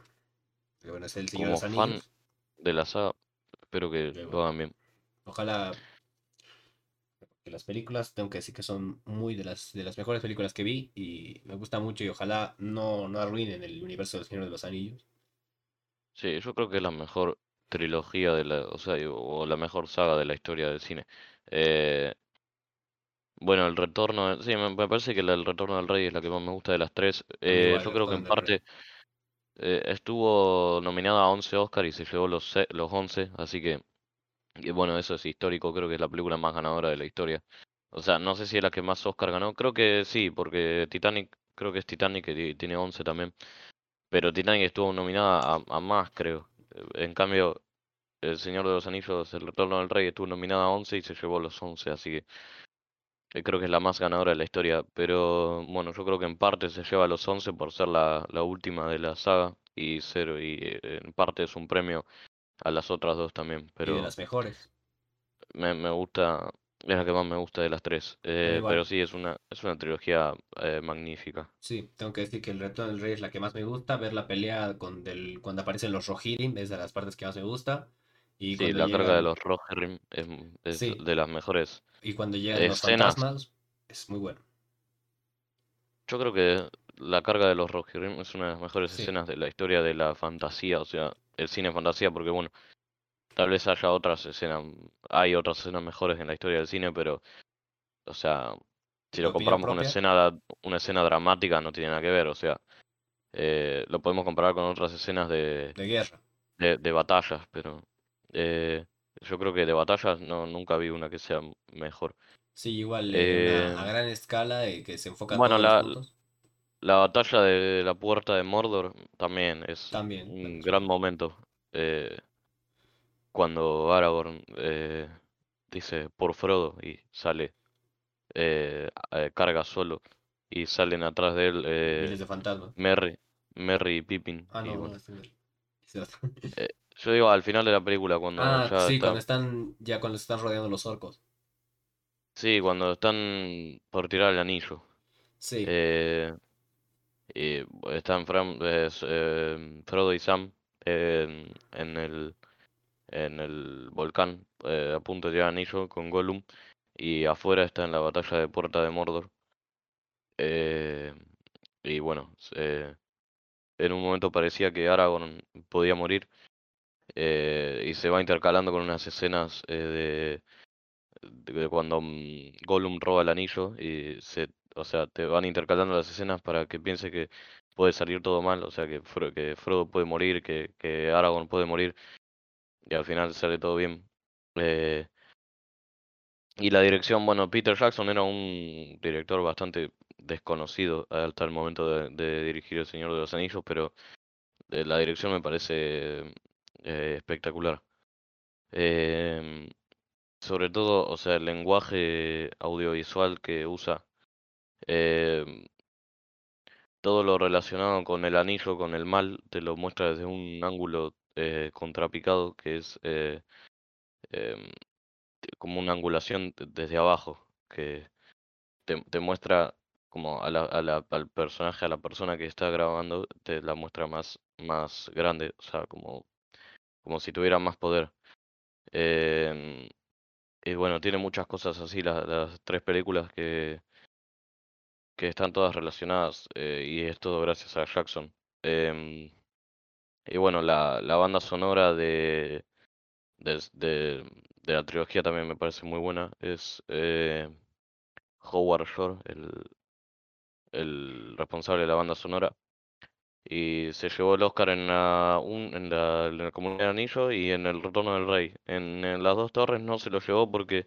Señor de como los fan de la saga, espero que lo hagan bien. Ojalá que las películas, tengo que decir que son muy de las, de las mejores películas que vi y me gusta mucho y ojalá no, no arruinen el universo del Señor de los Anillos. Sí, yo creo que es la mejor trilogía de la, o sea, o la mejor saga de la historia del cine. Eh, bueno, el retorno, sí, me, me parece que la- el retorno del rey es la que más me gusta de las tres. Eh, igual, yo creo que en parte eh, estuvo nominada a 11 Oscar y se llevó los, los 11, así que, y bueno, eso es histórico, creo que es la película más ganadora de la historia. O sea, no sé si es la que más Oscar ganó, creo que sí, porque Titanic, creo que es Titanic que ti- tiene 11 también, pero Titanic estuvo nominada a, a más, creo. Eh, En cambio, El Señor de los Anillos, El Retorno del Rey estuvo nominada a 11 y se llevó los 11, así que eh, creo que es la más ganadora de la historia. Pero bueno, yo creo que en parte se lleva los 11 por ser la, la última de la saga y ser, y eh, en parte es un premio a las otras dos también. Y de Pero las mejores. me, me gusta, es la que más me gusta de las tres. Eh, pero sí, es una, es una trilogía eh, magnífica. Sí, tengo que decir que El Retorno del Rey es la que más me gusta. Ver la pelea con del, cuando aparecen los Rohirrim es de las partes que más me gusta. Y Sí, la carga de los Rohirrim es, es sí, de las mejores y cuando llegan los escenas. fantasmas es muy bueno. Yo creo que la carga de los Rohirrim es una de las mejores Sí, escenas de la historia de la fantasía, o sea, el cine fantasía, porque bueno, tal vez haya otras escenas, hay otras escenas mejores en la historia del cine, pero, o sea, si ¿tu lo comparamos con una escena, una escena dramática, no tiene nada que ver, o sea, eh, lo podemos comparar con otras escenas de, De guerra. de, de batallas, pero eh, yo creo que de batallas no, nunca vi una que sea mejor. Sí, igual eh, una, a Eh, gran escala eh, que se enfoca bueno, todos los la, puntos. La batalla de la puerta de Mordor también es También, un gran momento. eh, cuando Aragorn eh, dice por Frodo y sale, eh, eh, carga solo y salen atrás de él eh, de. Merry, Merry y Pippin. Ah, Y no, bueno, no, este eh, yo digo al final de la película, cuando Ah, ya sí, cuando está, están, ya cuando están rodeando los orcos. sí, cuando están por tirar el anillo. Sí, Eh, Y están Fran- eh, Frodo y Sam en, el, volcán eh, a punto de anillo con Gollum y afuera está en la batalla de Puerta de Mordor. Eh, y bueno, eh, en un momento parecía que Aragorn podía morir eh, y se va intercalando con unas escenas de, de cuando mm, Gollum roba el anillo y se, o sea, te van intercalando las escenas para que piense que puede salir todo mal, o sea, que, Fro- que Frodo puede morir, que, que Aragorn puede morir y al final sale todo bien. Eh, y la dirección, bueno, Peter Jackson era un director bastante desconocido hasta el momento de, dirigir El Señor de los Anillos, pero eh, la dirección me parece eh, espectacular. Em, sobre todo, o sea, el lenguaje audiovisual que usa, em, todo lo relacionado con el anillo, con el mal, te lo muestra desde un ángulo eh, contrapicado, que es eh, em, como una angulación de- desde abajo, que te, muestra como a la, al personaje, a la persona que está grabando, te la muestra más, más grande, o sea, como, como si tuviera más poder. Em, y bueno, tiene muchas cosas así, la- las tres películas que, que están todas relacionadas, eh, y es todo gracias a Jackson. Em, y bueno, la, la banda sonora de, de, de, la trilogía también me parece muy buena. Es eh, Howard Shore, el, el responsable de la banda sonora. Y se llevó el Oscar en la, un- en la, en la Comunidad de Anillo y en El Retorno del Rey. En, en Las Dos Torres no se lo llevó porque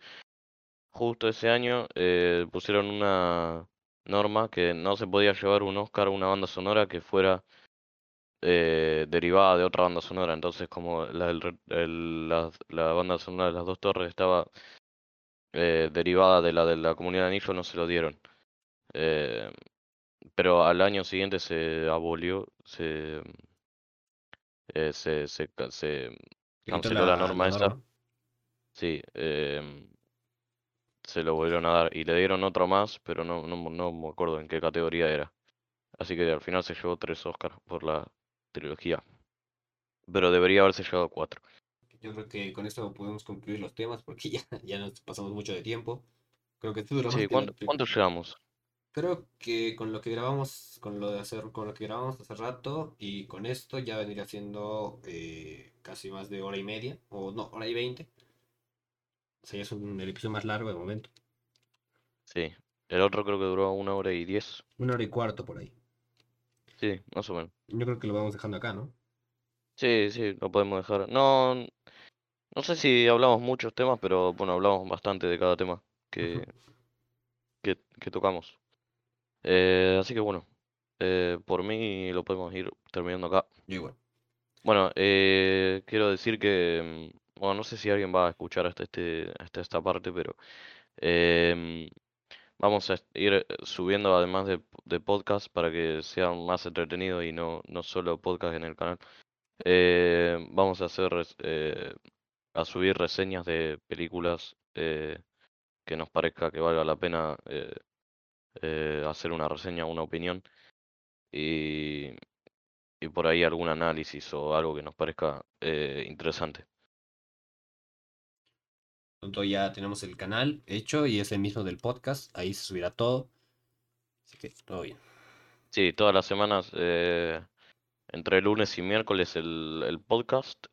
justo ese año eh, pusieron una norma que no se podía llevar un Oscar a una banda sonora que fuera eh, derivada de otra banda sonora. Entonces, como la, el- la, la banda sonora de Las Dos Torres estaba eh, derivada de la de la Comunidad de Anillo, no se lo dieron. Eh, pero al año siguiente se abolió, se, eh, se, se, se canceló la norma esa. Sí, em, se lo volvieron a dar y le dieron otro más, pero no, no, no me acuerdo en qué categoría era. Así que al final se llevó tres Oscars por la trilogía. Pero debería haberse llevado cuatro. Yo creo que con esto podemos concluir los temas porque ya, ya nos pasamos mucho de tiempo. Creo que más Sí, que la ¿cuánto, película. cuánto llegamos? Creo que con lo que grabamos, con lo de hacer, con lo que grabamos hace rato y con esto ya vendría siendo eh, casi más de hora y media, o no, hora y veinte. Ya es un, el episodio más largo de momento. Sí, el otro creo que duró una hora y diez. Una hora y cuarto por ahí. Sí, más o menos. Yo creo que lo vamos dejando acá, ¿no? Sí, sí, lo podemos dejar. No, no sé si hablamos muchos temas, pero bueno, hablamos bastante de cada tema que, que, que tocamos. Eh, así que bueno, eh, por mí lo podemos ir terminando acá. Yo igual. Bueno, eh, quiero decir que, mm, bueno, no sé si alguien va a escuchar hasta este, hasta esta parte, pero em, vamos a ir subiendo además de, de podcast para que sea más entretenido y no, no solo podcast en el canal. Eh, vamos a hacer, eh, a subir reseñas de películas eh, que nos parezca que valga la pena hacer una reseña, una opinión y, y por ahí algún análisis o algo que nos parezca interesante. Pronto ya tenemos el canal hecho y es el mismo del podcast. Ahí se subirá todo. Así que todo bien. Sí, todas las semanas, eh, entre lunes y miércoles el, el podcast.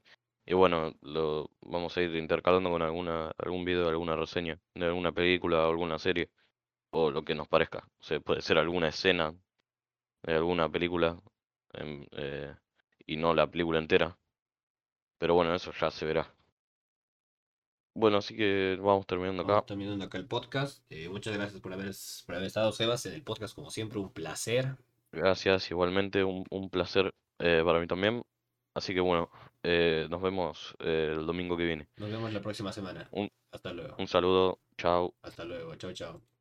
Y bueno, lo vamos a ir intercalando con alguna, algún video, alguna reseña de alguna película o alguna serie. O lo que nos parezca. O sea, puede ser alguna escena de alguna película em, eh, y no la película entera. Pero bueno, eso ya se verá. Bueno, así que vamos terminando acá. Vamos terminando acá el podcast. Eh, muchas gracias por haber, por haber estado, Sebas, en el podcast, como siempre. Un placer. Gracias, igualmente, un, un placer eh, para mí también. Así que bueno, eh, nos vemos el domingo que viene. Nos vemos la próxima semana. Un, Hasta luego. un saludo, chao. Hasta luego. Chao, chao.